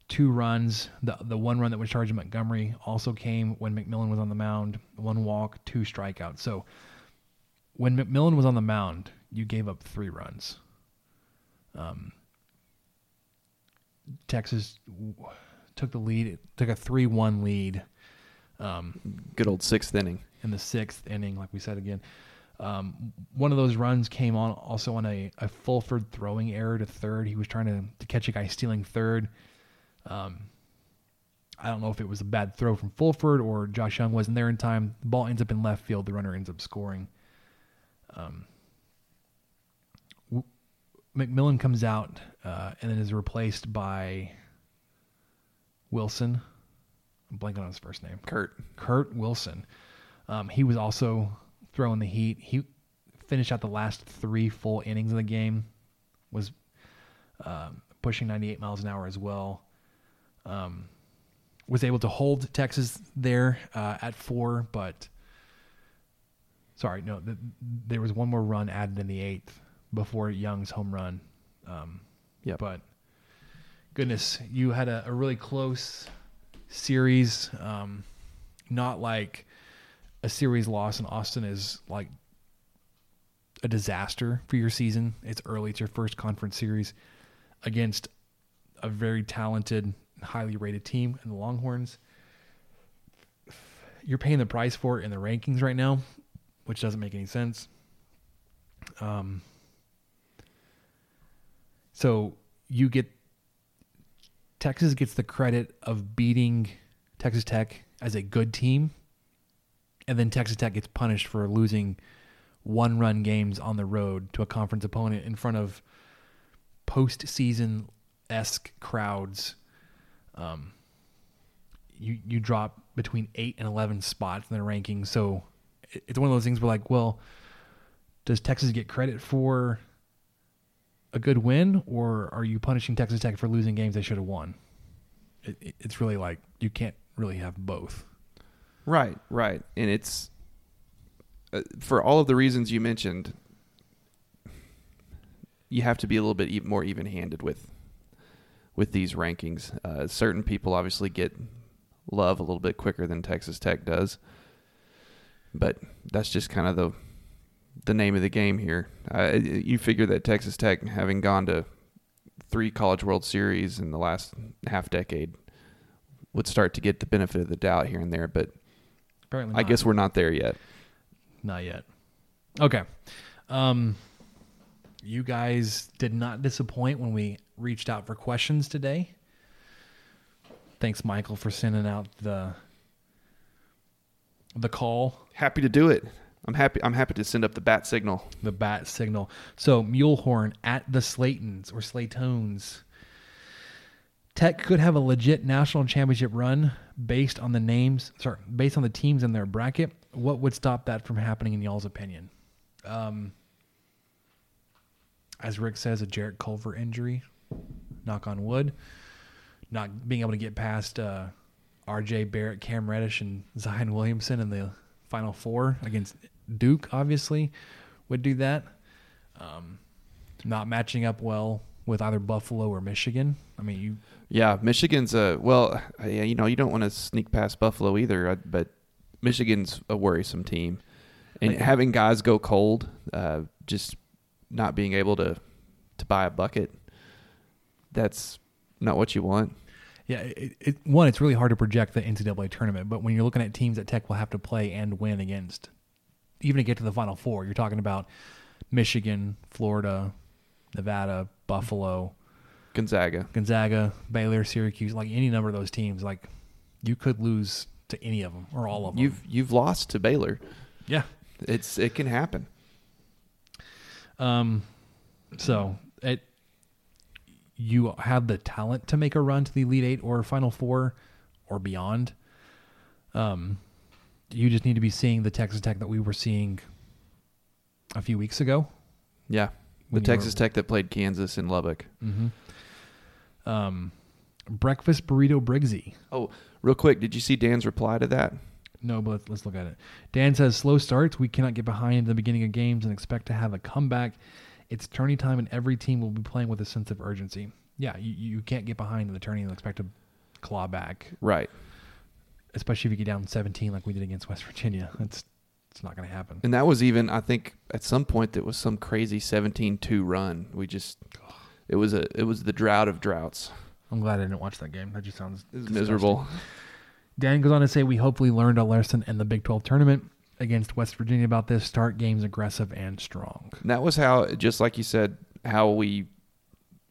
two runs. The the one run that was charged Montgomery also came when McMillon was on the mound. One walk, two strikeouts. So when McMillon was on the mound, you gave up three runs. Um, Texas took the lead, took a three-one lead. Um, Good old sixth inning. In the sixth inning, like we said again. Um, one of those runs came on also on a, a Fulford throwing error to third. He was trying to, to catch a guy stealing third. Um, I don't know if it was a bad throw from Fulford or Josh Jung wasn't there in time. The ball ends up in left field. The runner ends up scoring. Um, McMillon comes out uh, and then is replaced by Wilson. I'm blanking on his first name. Kurt. Kurt Wilson. Um, he was also throwing the heat. He finished out the last three full innings of the game, was um, pushing 98 miles an hour as well. Um, was able to hold Texas there uh, at four, but sorry, no, the, there was one more run added in the eighth before Jung's home run. Um, yeah, but goodness, you had a, a really close series. Um, not like a series loss in Austin is like a disaster for your season. It's early, it's your first conference series against a very talented, highly rated team in the Longhorns. You're paying the price for it in the rankings right now, which doesn't make any sense. Um, so you get Texas gets the credit of beating Texas Tech as a good team and then Texas Tech gets punished for losing one run games on the road to a conference opponent in front of postseason esque crowds. Um, you you drop between eight and eleven spots in the rankings, so it's one of those things where like, well, does Texas get credit for a good win, or are you punishing Texas Tech for losing games they should have won? It, it, it's really like you can't really have both. Right, right, and it's uh, for all of the reasons you mentioned. You have to be a little bit more even-handed with with these rankings. Uh, certain people obviously get love a little bit quicker than Texas Tech does, but that's just kind of the the name of the game here. Uh, you figure that Texas Tech, having gone to three College World Series in the last half decade, would start to get the benefit of the doubt here and there, but Apparently I guess we're not there yet. Not yet. Okay. Um, you guys did not disappoint when we reached out for questions today. Thanks, Michael, for sending out the the call, Happy to do it. I'm happy. I'm happy to send up the bat signal. the bat signal. So Mulehorn at the Slaytons or Slaytones. Tech could have a legit national championship run based on the names, sorry, based on the teams in their bracket. What would stop that from happening in y'all's opinion? Um, as Rick says, a Jarrett Culver injury. Knock on wood. Not being able to get past uh, R.J. Barrett, Cam Reddish, and Zion Williamson in the Final Four against Duke. Obviously, would do that. Um, not matching up well with either Buffalo or Michigan. I mean, you Yeah, Michigan's a well. you know, you don't want to sneak past Buffalo either, uh, but Michigan's a worrisome team, and Like- having guys go cold, uh, just not being able to to buy a bucket, that's not what you want. Yeah, it, it, one, it's really hard to project the NCAA tournament, but when you're looking at teams that Tech will have to play and win against, even to get to the Final Four, you're talking about Michigan, Florida, Nevada, Buffalo, Gonzaga. Gonzaga, Baylor, Syracuse, like any number of those teams, like you could lose to any of them or all of them. You've you've lost to Baylor. Yeah. It's it can happen. Um, so it you have the talent to make a run to the Elite Eight or Final Four or beyond. Um, you just need to be seeing the Texas Tech that we were seeing a few weeks ago. Yeah, the Texas were- Tech that played Kansas in Lubbock. Mm-hmm. Um, breakfast burrito Briggsy. Oh, real quick, did you see Dan's reply to that? No, but let's, let's look at it. Dan says slow starts. We cannot get behind in the beginning of games and expect to have a comeback. It's tourney time, and every team will be playing with a sense of urgency. Yeah, you, you can't get behind in the tourney and expect to claw back. Right. Especially if you get down 17 like we did against West Virginia. That's it's not going to happen. And that was even, I think, at some point that was some crazy 17-2 run. We just, it was a, it was the drought of droughts. I'm glad I didn't watch that game. That just sounds miserable. Dan goes on to say, We hopefully learned a lesson in the Big 12 tournament against West Virginia about this. Start games aggressive and strong. And that was how, just like you said, how we,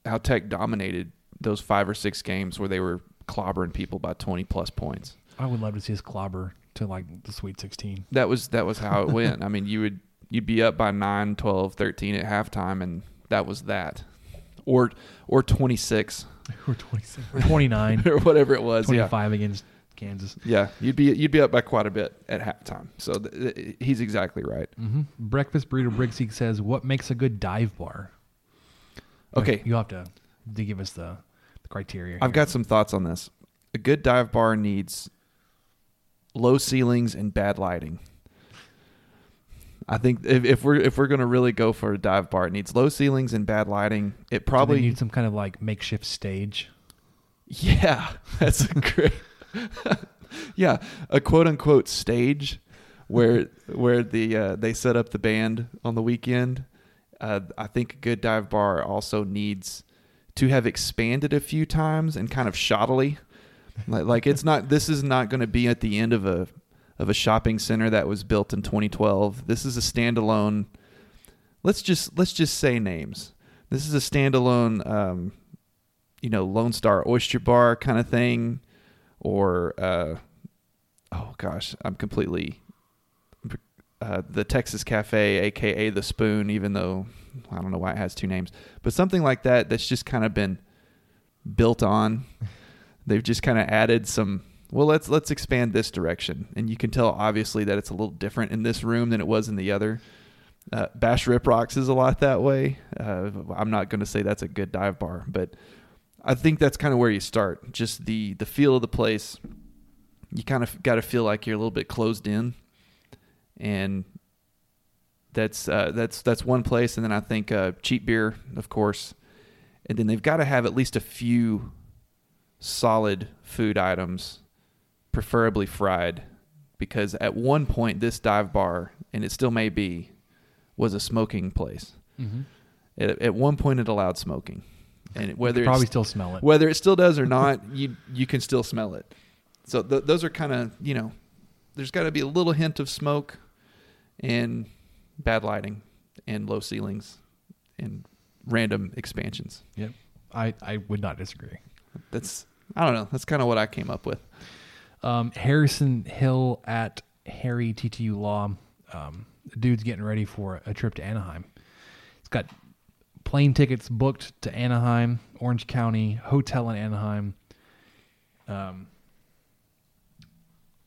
how Tech dominated those five or six games where they were clobbering people by 20 plus points. I would love to see us clobber to like the Sweet 16. That was that was how it went. I mean, you would you'd be up by 9, 12, 13 at halftime and that was that. Or or 26 Or 26 or 29 or whatever it was. 25 against Kansas. Yeah. Yeah, you'd be you'd be up by quite a bit at halftime. So th- th- he's exactly right. Mm-hmm. Breakfast Burrito Briggsy says, What makes a good dive bar? Okay. You have to, to give us the, the criteria. I've here. got some thoughts on this. A good dive bar needs low ceilings and bad lighting. I think if, if we're if we're gonna really go for a dive bar, it needs low ceilings and bad lighting. It probably need some kind of like makeshift stage. Yeah, that's a great. yeah, a quote unquote stage where where the uh, they set up the band on the weekend. Uh, I think a good dive bar also needs to have expanded a few times and kind of shoddily. Like, like it's not. This is not going to be at the end of a of a shopping center that was built in 2012. This is a standalone. Let's just let's just say names. This is a standalone. Um, you know, Lone Star Oyster Bar kind of thing, or uh, oh gosh, I'm completely uh, the Texas Cafe, aka the Spoon, even though I don't know why it has two names, but something like that that's just kind of been built on. They've just kind of added some. Well, let's let's expand this direction, and you can tell obviously that it's a little different in this room than it was in the other. Uh, Bash Riprock's is a lot that way. Uh, I'm not going to say that's a good dive bar, but I think that's kind of where you start. Just the the feel of the place. You kind of got to feel like you're a little bit closed in, and that's uh, that's that's one place. And then I think uh, cheap beer, of course, and then they've got to have at least a few solid food items, preferably fried, because at one point this dive bar, and it still may be, was a smoking place. Mhm. At, at one point, it allowed smoking, and whether probably still smell it. whether it still does or not, you you can still smell it. So th- those are kind of you know, there's got to be a little hint of smoke, and bad lighting, and low ceilings, and random expansions. Yep. I, I would not disagree. That's I don't know. That's kind of what I came up with. Um, Harrison Hill at Harry TTU Law. Um, the dude's getting ready for a trip to Anaheim. He's got plane tickets booked to Anaheim, Orange County, hotel in Anaheim. Um,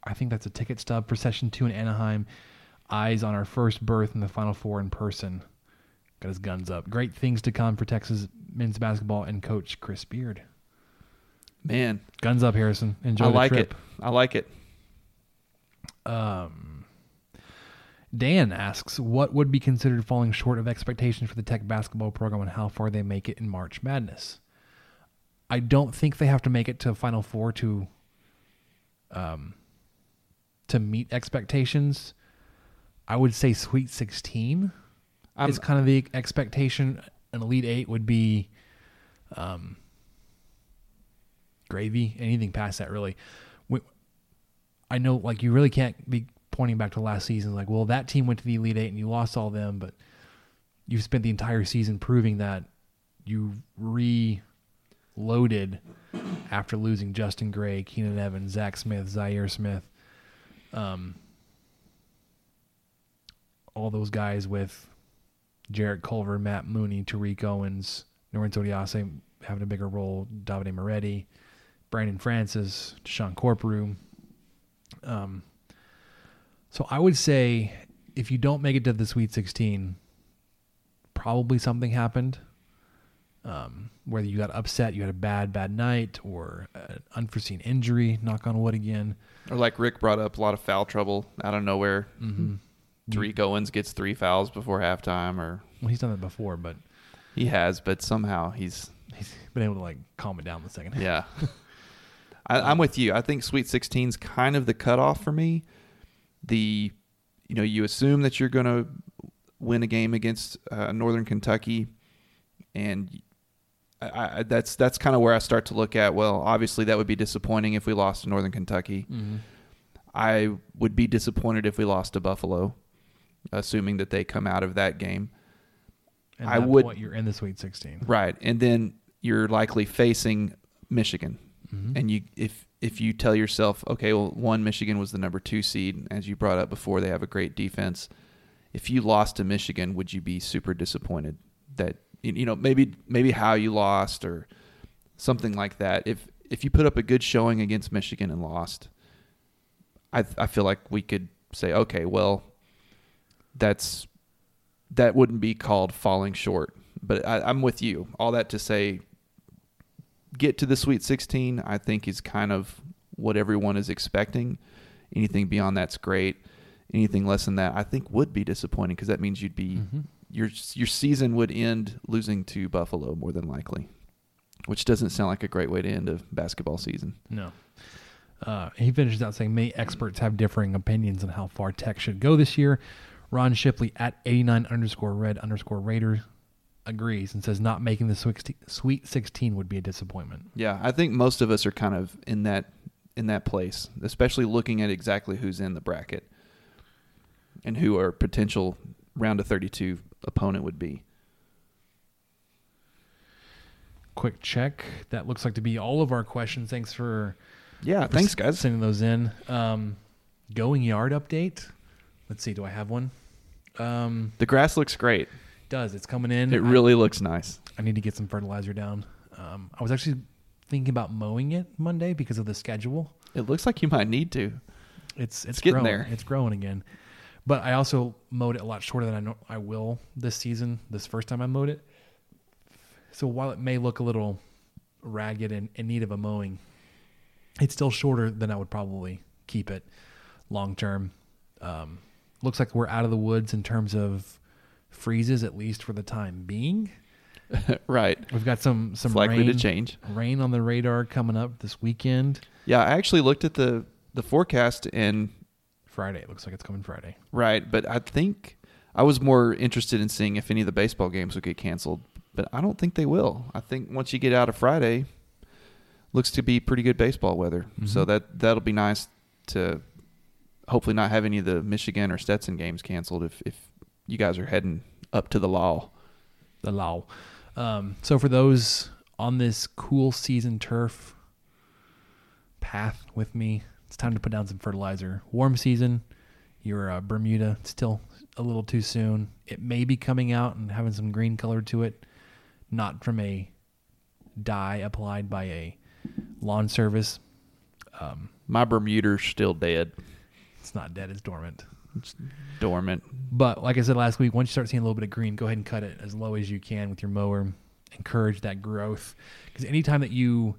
I think that's a ticket stub for session two in Anaheim. Eyes on our first berth in the Final Four in person. Got his guns up. Great things to come for Texas men's basketball and coach Chris Beard. Man, guns up, Harrison. Enjoy I like it. I like it. Um, Dan asks, what would be considered falling short of expectations for the Tech basketball program and how far they make it in March Madness? I don't think they have to make it to Final Four to, um, to meet expectations. I would say Sweet 16 I'm- is kind of the expectation. An Elite Eight would be, um, gravy. Anything past that, really. We, I know, like, you really can't be pointing back to last season, like, well, that team went to the Elite Eight and you lost all them, but you've spent the entire season proving that you reloaded after losing Justin Gray, Keenan Evans, Zach Smith, Zaire Smith, um, all those guys with Jarrett Culver, Matt Mooney, Tariq Owens, Norense Odiase having a bigger role, Davide Moretti, Brandon Francis, Deshaun Corprew. Um, so I would say if you don't make it to the Sweet 16, probably something happened. Um, whether you got upset, you had a bad, bad night, or an unforeseen injury, knock on wood again. Or like Rick brought up, a lot of foul trouble out of nowhere. Mhm. Tariq Owens gets three fouls before halftime, or Well, he's done that before, but he has, but somehow he's he's been able to like calm it down the second. half. Yeah. I, I'm with you. I think Sweet 16 is kind of the cutoff for me. The, you know, you assume that you're going to win a game against uh, Northern Kentucky, and I, I, that's that's kind of where I start to look at. Well, obviously that would be disappointing if we lost to Northern Kentucky. Mhm. I would be disappointed if we lost to Buffalo, assuming that they come out of that game. And I would. point, you're in the Sweet 16. Right, and then you're likely facing Michigan, Mhm. and you if if you tell yourself, okay, well, one Michigan was the number two seed, as you brought up before, they have a great defense. If you lost to Michigan, would you be super disappointed that you you know maybe maybe how you lost or something like that? If if you put up a good showing against Michigan and lost, I I feel like we could say, okay, well, that's that wouldn't be called falling short. But I, I'm with you. All that to say, get to the Sweet 16. I think is kind of what everyone is expecting. Anything beyond that's great. Anything less than that, I think, would be disappointing because that means you'd be Mhm. your your season would end losing to Buffalo more than likely, which doesn't sound like a great way to end a basketball season. No. Uh, he finishes out saying many experts have differing opinions on how far Tech should go this year. Ron Shipley at 89 underscore red underscore Raider agrees and says not making the Sweet Sweet 16 would be a disappointment. Yeah, I think most of us are kind of in that in that place, especially looking at exactly who's in the bracket and who our potential round of 32 opponent would be. Quick check. That looks like to be all of our questions. Thanks for Yeah, for thanks, guys. sending those in. Um, going yard update. Let's see. Do I have one? Um, The grass looks great. Does it's coming in? It I- really looks nice. I need to get some fertilizer down. Um, I was actually thinking about mowing it Monday because of the schedule. It looks like you might need to. It's it's, It's getting growing. there. It's growing again. But I also mowed it a lot shorter than I know I will this season. This first time I mowed it. So while it may look a little ragged and in need of a mowing, it's still shorter than I would probably keep it long term. Um, looks like we're out of the woods in terms of freezes, at least for the time being. right. We've got some some It's likely to change. Rain on the radar coming up this weekend. Yeah, I actually looked at the the forecast and Friday. It looks like it's coming Friday. right, but I think I was more interested in seeing if any of the baseball games would get canceled, but I don't think they will. I think once you get out of Friday, looks to be pretty good baseball weather. So Mhm. that that'll be nice to hopefully not have any of the Michigan or Stetson games canceled if if you guys are heading up to the law. The law. Um, so for those on this cool season turf path with me, it's time to put down some fertilizer. Warm season, your uh, Bermuda it's still a little too soon. It may be coming out and having some green color to it, not from a dye applied by a lawn service. Um, My Bermuda's still dead. it's not dead; it's dormant. It's dormant. But like I said last week, once you start seeing a little bit of green, go ahead and cut it as low as you can with your mower. Encourage that growth because anytime that you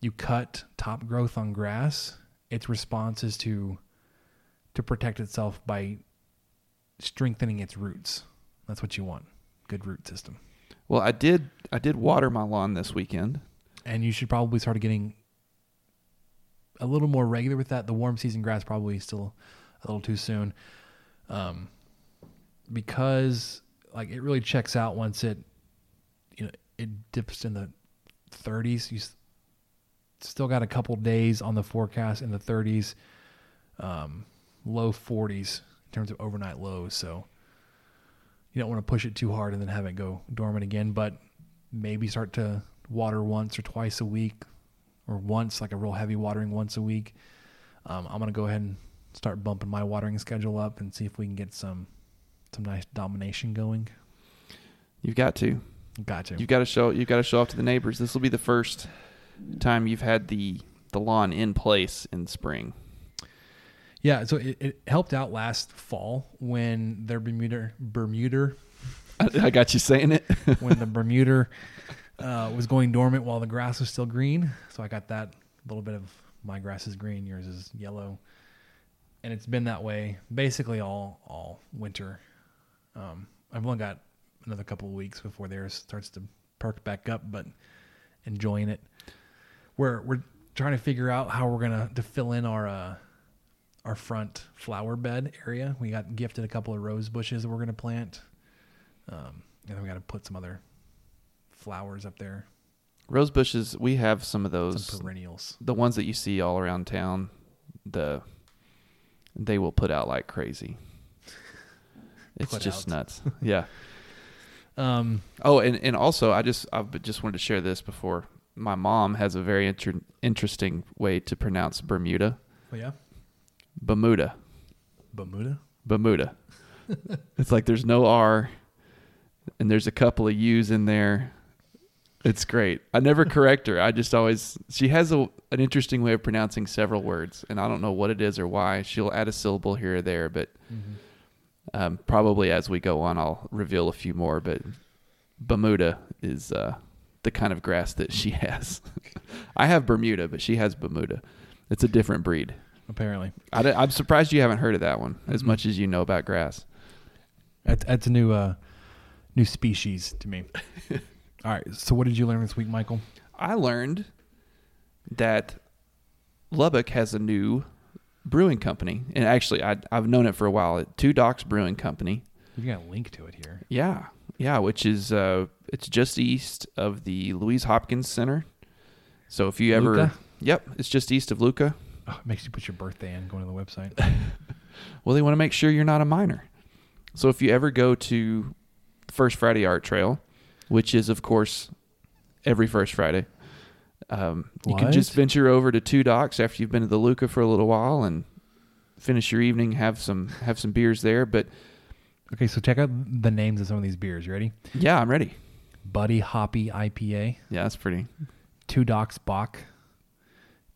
you cut top growth on grass, its response is to to protect itself by strengthening its roots. That's what you want. Good root system. Well, I did I did water my lawn this weekend. And you should probably start getting a little more regular with that. The warm season grass probably still a little too soon. Um, because like it really checks out once it you know it dips in the 30s you still got a couple days on the forecast in the 30s um, low 40s in terms of overnight lows. So you don't want to push it too hard and then have it go dormant again but maybe start to water once or twice a week or once like a real heavy watering once a week. Um, i'm going to go ahead and start bumping my watering schedule up and see if we can get some some nice domination going You've got to. got to You've got to show. You've got to show off to the neighbors. This will be the first time you've had the the lawn in place in spring. Yeah, so it, it helped out last fall when their Bermuda Bermuda I, I got you saying it. when the Bermuda uh, was going dormant while the grass was still green. So I got that little bit of my grass is green, yours is yellow, and it's been that way basically all all winter. Um, I've only got another couple of weeks before theirs starts to perk back up, but enjoying it. We're we're trying to figure out how we're gonna to fill in our uh, our front flower bed area. We got gifted a couple of rose bushes that we're gonna plant, um, and then we got to put some other flowers up there. Rose bushes. We have some of those Some perennials. The ones that you see all around town. The they will put out like crazy. It's Put just out. nuts. Yeah. Um, Oh, and, and also, I just I just wanted to share this before. My mom has a very inter- interesting way to pronounce Bermuda. oh yeah, Bermuda. Bermuda. Bermuda. it's like there's no R, and there's a couple of U's in there. It's great. I never correct her. I just always she has a an interesting way of pronouncing several words, and I don't know what it is or why. She'll add a syllable here or there, but um, probably as we go on, I'll reveal a few more. But Bermuda is uh, the kind of grass that she has. I have Bermuda, but she has Bermuda. It's a different breed. Apparently, I, am surprised you haven't heard of that one as much as you know about grass. that's, that's a new uh, new species to me. All right, so what did you learn this week, Michael? I learned that Lubbock has a new brewing company, and actually, I, I've known it for a while. Two Docs Brewing Company. You've got a link to it here. Yeah, yeah, which is uh, it's just east of the Louise Hopkins Center. So if you ever, LHUCA? yep, it's just east of LHUCA. Oh, it makes you put your birthday in going to the website. Well, they want to make sure you're not a minor. So if you ever go to First Friday Art Trail, which is of course every first Friday, um, you can just venture over to Two Docs after you've been to the LHUCA for a little while and finish your evening, have some have some beers there. But okay, so check out the names of some of these beers. You ready? yeah, I'm ready. Buddy Hoppy IPA, Yeah, that's pretty. Two Docs Bock,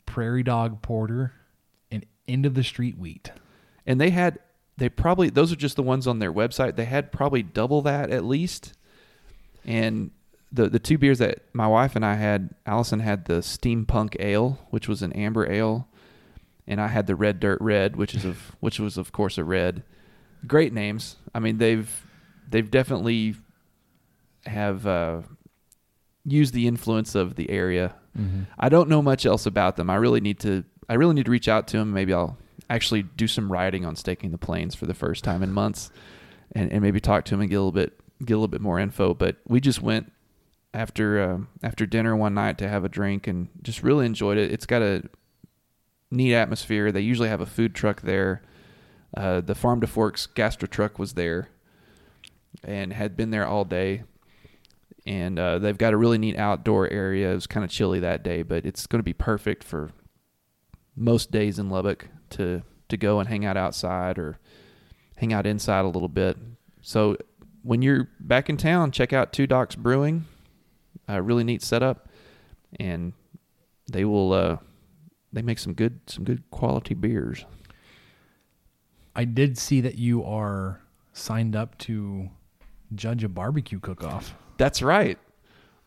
Prairie Dog Porter, and End of the Street Wheat. And they had they probably those are just the ones on their website. They had probably double that at least. And the the two beers that my wife and I had, Allison had the Steampunk Ale, which was an amber ale, and I had the Red Dirt Red, which is of which was of course a red. Great names. I mean, they've they've definitely have uh, used the influence of the area. Mhm. I don't know much else about them. I really need to. I really need to reach out to them. Maybe I'll actually do some writing on staking the plains for the first time in months, and, and maybe talk to them and get a little bit get a little bit more info. But we just went after uh, after dinner one night to have a drink and just really enjoyed it. It's got a neat atmosphere. They usually have a food truck there. Uh, the Farm to Forks gastro truck was there and had been there all day. And uh, they've got a really neat outdoor area. It was kind of chilly that day, but it's going to be perfect for most days in Lubbock to to go and hang out outside or hang out inside a little bit. So when you're back in town, check out Two Docs Brewing. A really neat setup, and they will uh, they make some good some good quality beers. I did see that you are signed up to judge a barbecue cook-off. That's right.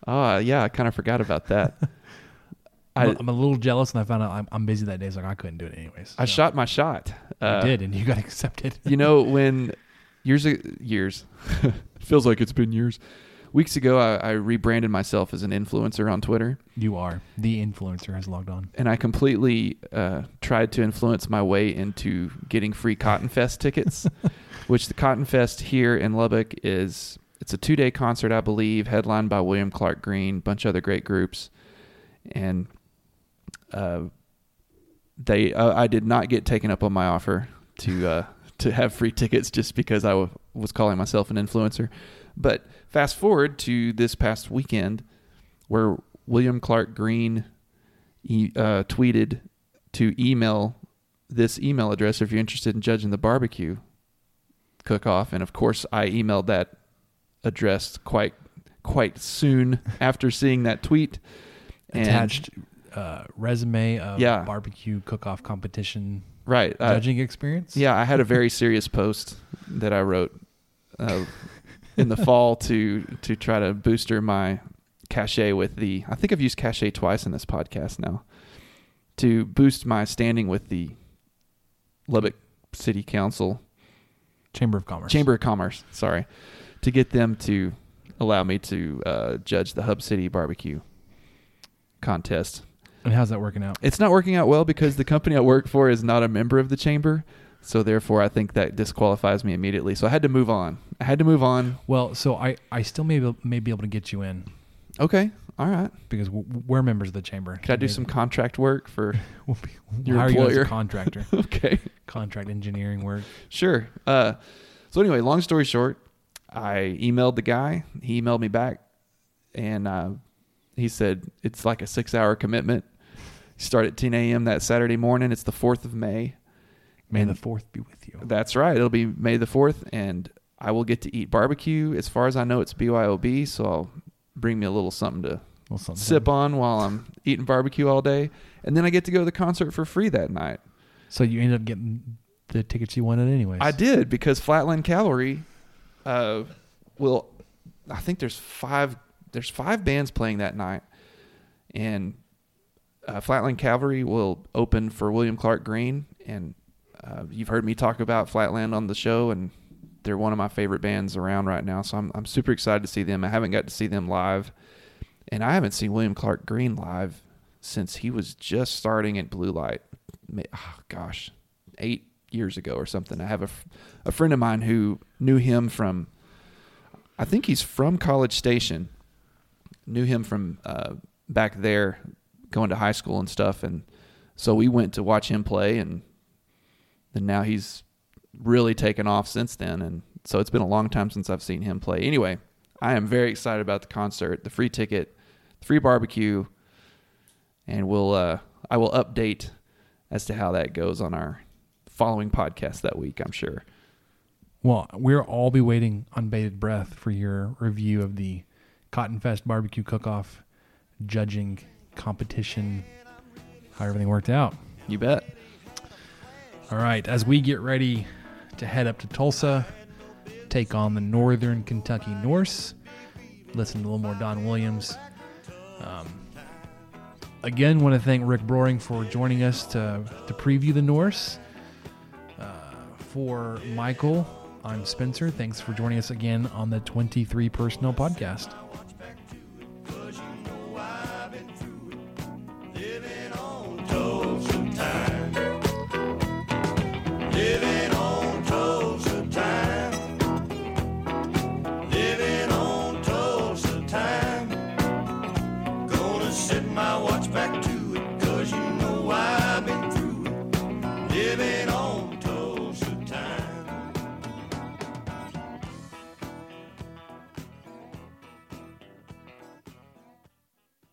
Ah, yeah, I kind of forgot about that. I'm, I, I'm a little jealous, and I found out I'm, I'm busy that day, so I couldn't do it anyways. I So, shot my shot. Uh, you did, and you got accepted. you know when years years feels like it's been years. Weeks ago, I, I rebranded myself as an influencer on Twitter, you are the influencer has logged on. and I completely uh, tried to influence my way into getting free Cotton Fest tickets, which the Cotton Fest here in Lubbock is. It's a two day concert, I believe, headlined by William Clark Green, bunch of other great groups, and uh, they uh, I did not get taken up on my offer to uh, to have free tickets just because I w- was calling myself an influencer. But fast forward to this past weekend, where William Clark Green uh, tweeted to email this email address if you're interested in judging the barbecue cook off, and of course I emailed that address quite quite soon after seeing that tweet. And- Attached uh, resume of Yeah. barbecue cook-off competition right uh, judging experience. Yeah, I had a very serious post that I wrote uh, in the fall to to try to booster my cachet with the. I think I've used cachet twice in this podcast now to boost my standing with the Lubbock City Council Chamber of Commerce. Chamber of Commerce. Sorry, to get them to allow me to uh, judge the Hub City Barbecue contest. And how's that working out? It's not working out well because the company I work for is not a member of the chamber. So therefore, I think that disqualifies me immediately. So I had to move on. I had to move on. Well, so I, I still may be, may be able to get you in Okay, all right. because we're members of the chamber. Could I do some contract work for We'll be, your hire you as a contractor, okay, contract engineering work. sure. Uh, so anyway, long story short, I emailed the guy. He emailed me back, and uh, he said it's like a six-hour commitment. Start at 10 a.m. that Saturday morning. It's the 4th of May. May And- the fourth be with you. That's right. It'll be May the 4th, and I will get to eat barbecue. As far as I know, it's BYOB, so I'll bring me a little something to Well, something- sip on while I'm eating barbecue all day. And then I get to go to the concert for free that night. So you ended up getting the tickets you wanted, anyways. I did because Flatland Cavalry uh, will. I think there's five. There's five bands playing that night, and uh, Flatland Cavalry will open for William Clark Green. And uh, you've heard me talk about Flatland on the show, and they're one of my favorite bands around right now. So I'm I'm super excited to see them. I haven't got to see them live, and I haven't seen William Clark Green live since he was just starting at Blue Light. Oh, gosh, eight years ago or something. I have a, a friend of mine who knew him from, I think he's from College Station. Knew him from uh, back there, going to high school and stuff, and so we went to watch him play, and and now he's really taken off since then, and so it's been a long time since I've seen him play. Anyway, I am very excited about the concert, the free ticket, free barbecue, and we'll uh, I will update as to how that goes on our following podcast that week. I'm sure. Well, we'll all be waiting on bated breath for your review of the Cotton Fest barbecue cook-off judging competition. How everything worked out. You bet. All right, as we get ready to head up to Tulsa, take on the Northern Kentucky Norse. Listen to a little more Don Williams. Um, again, want to thank Rick Broering for joining us to, to preview the Norse. Uh, for Michael, I'm Spencer. Thanks for joining us again on the 23 Personnel Podcast.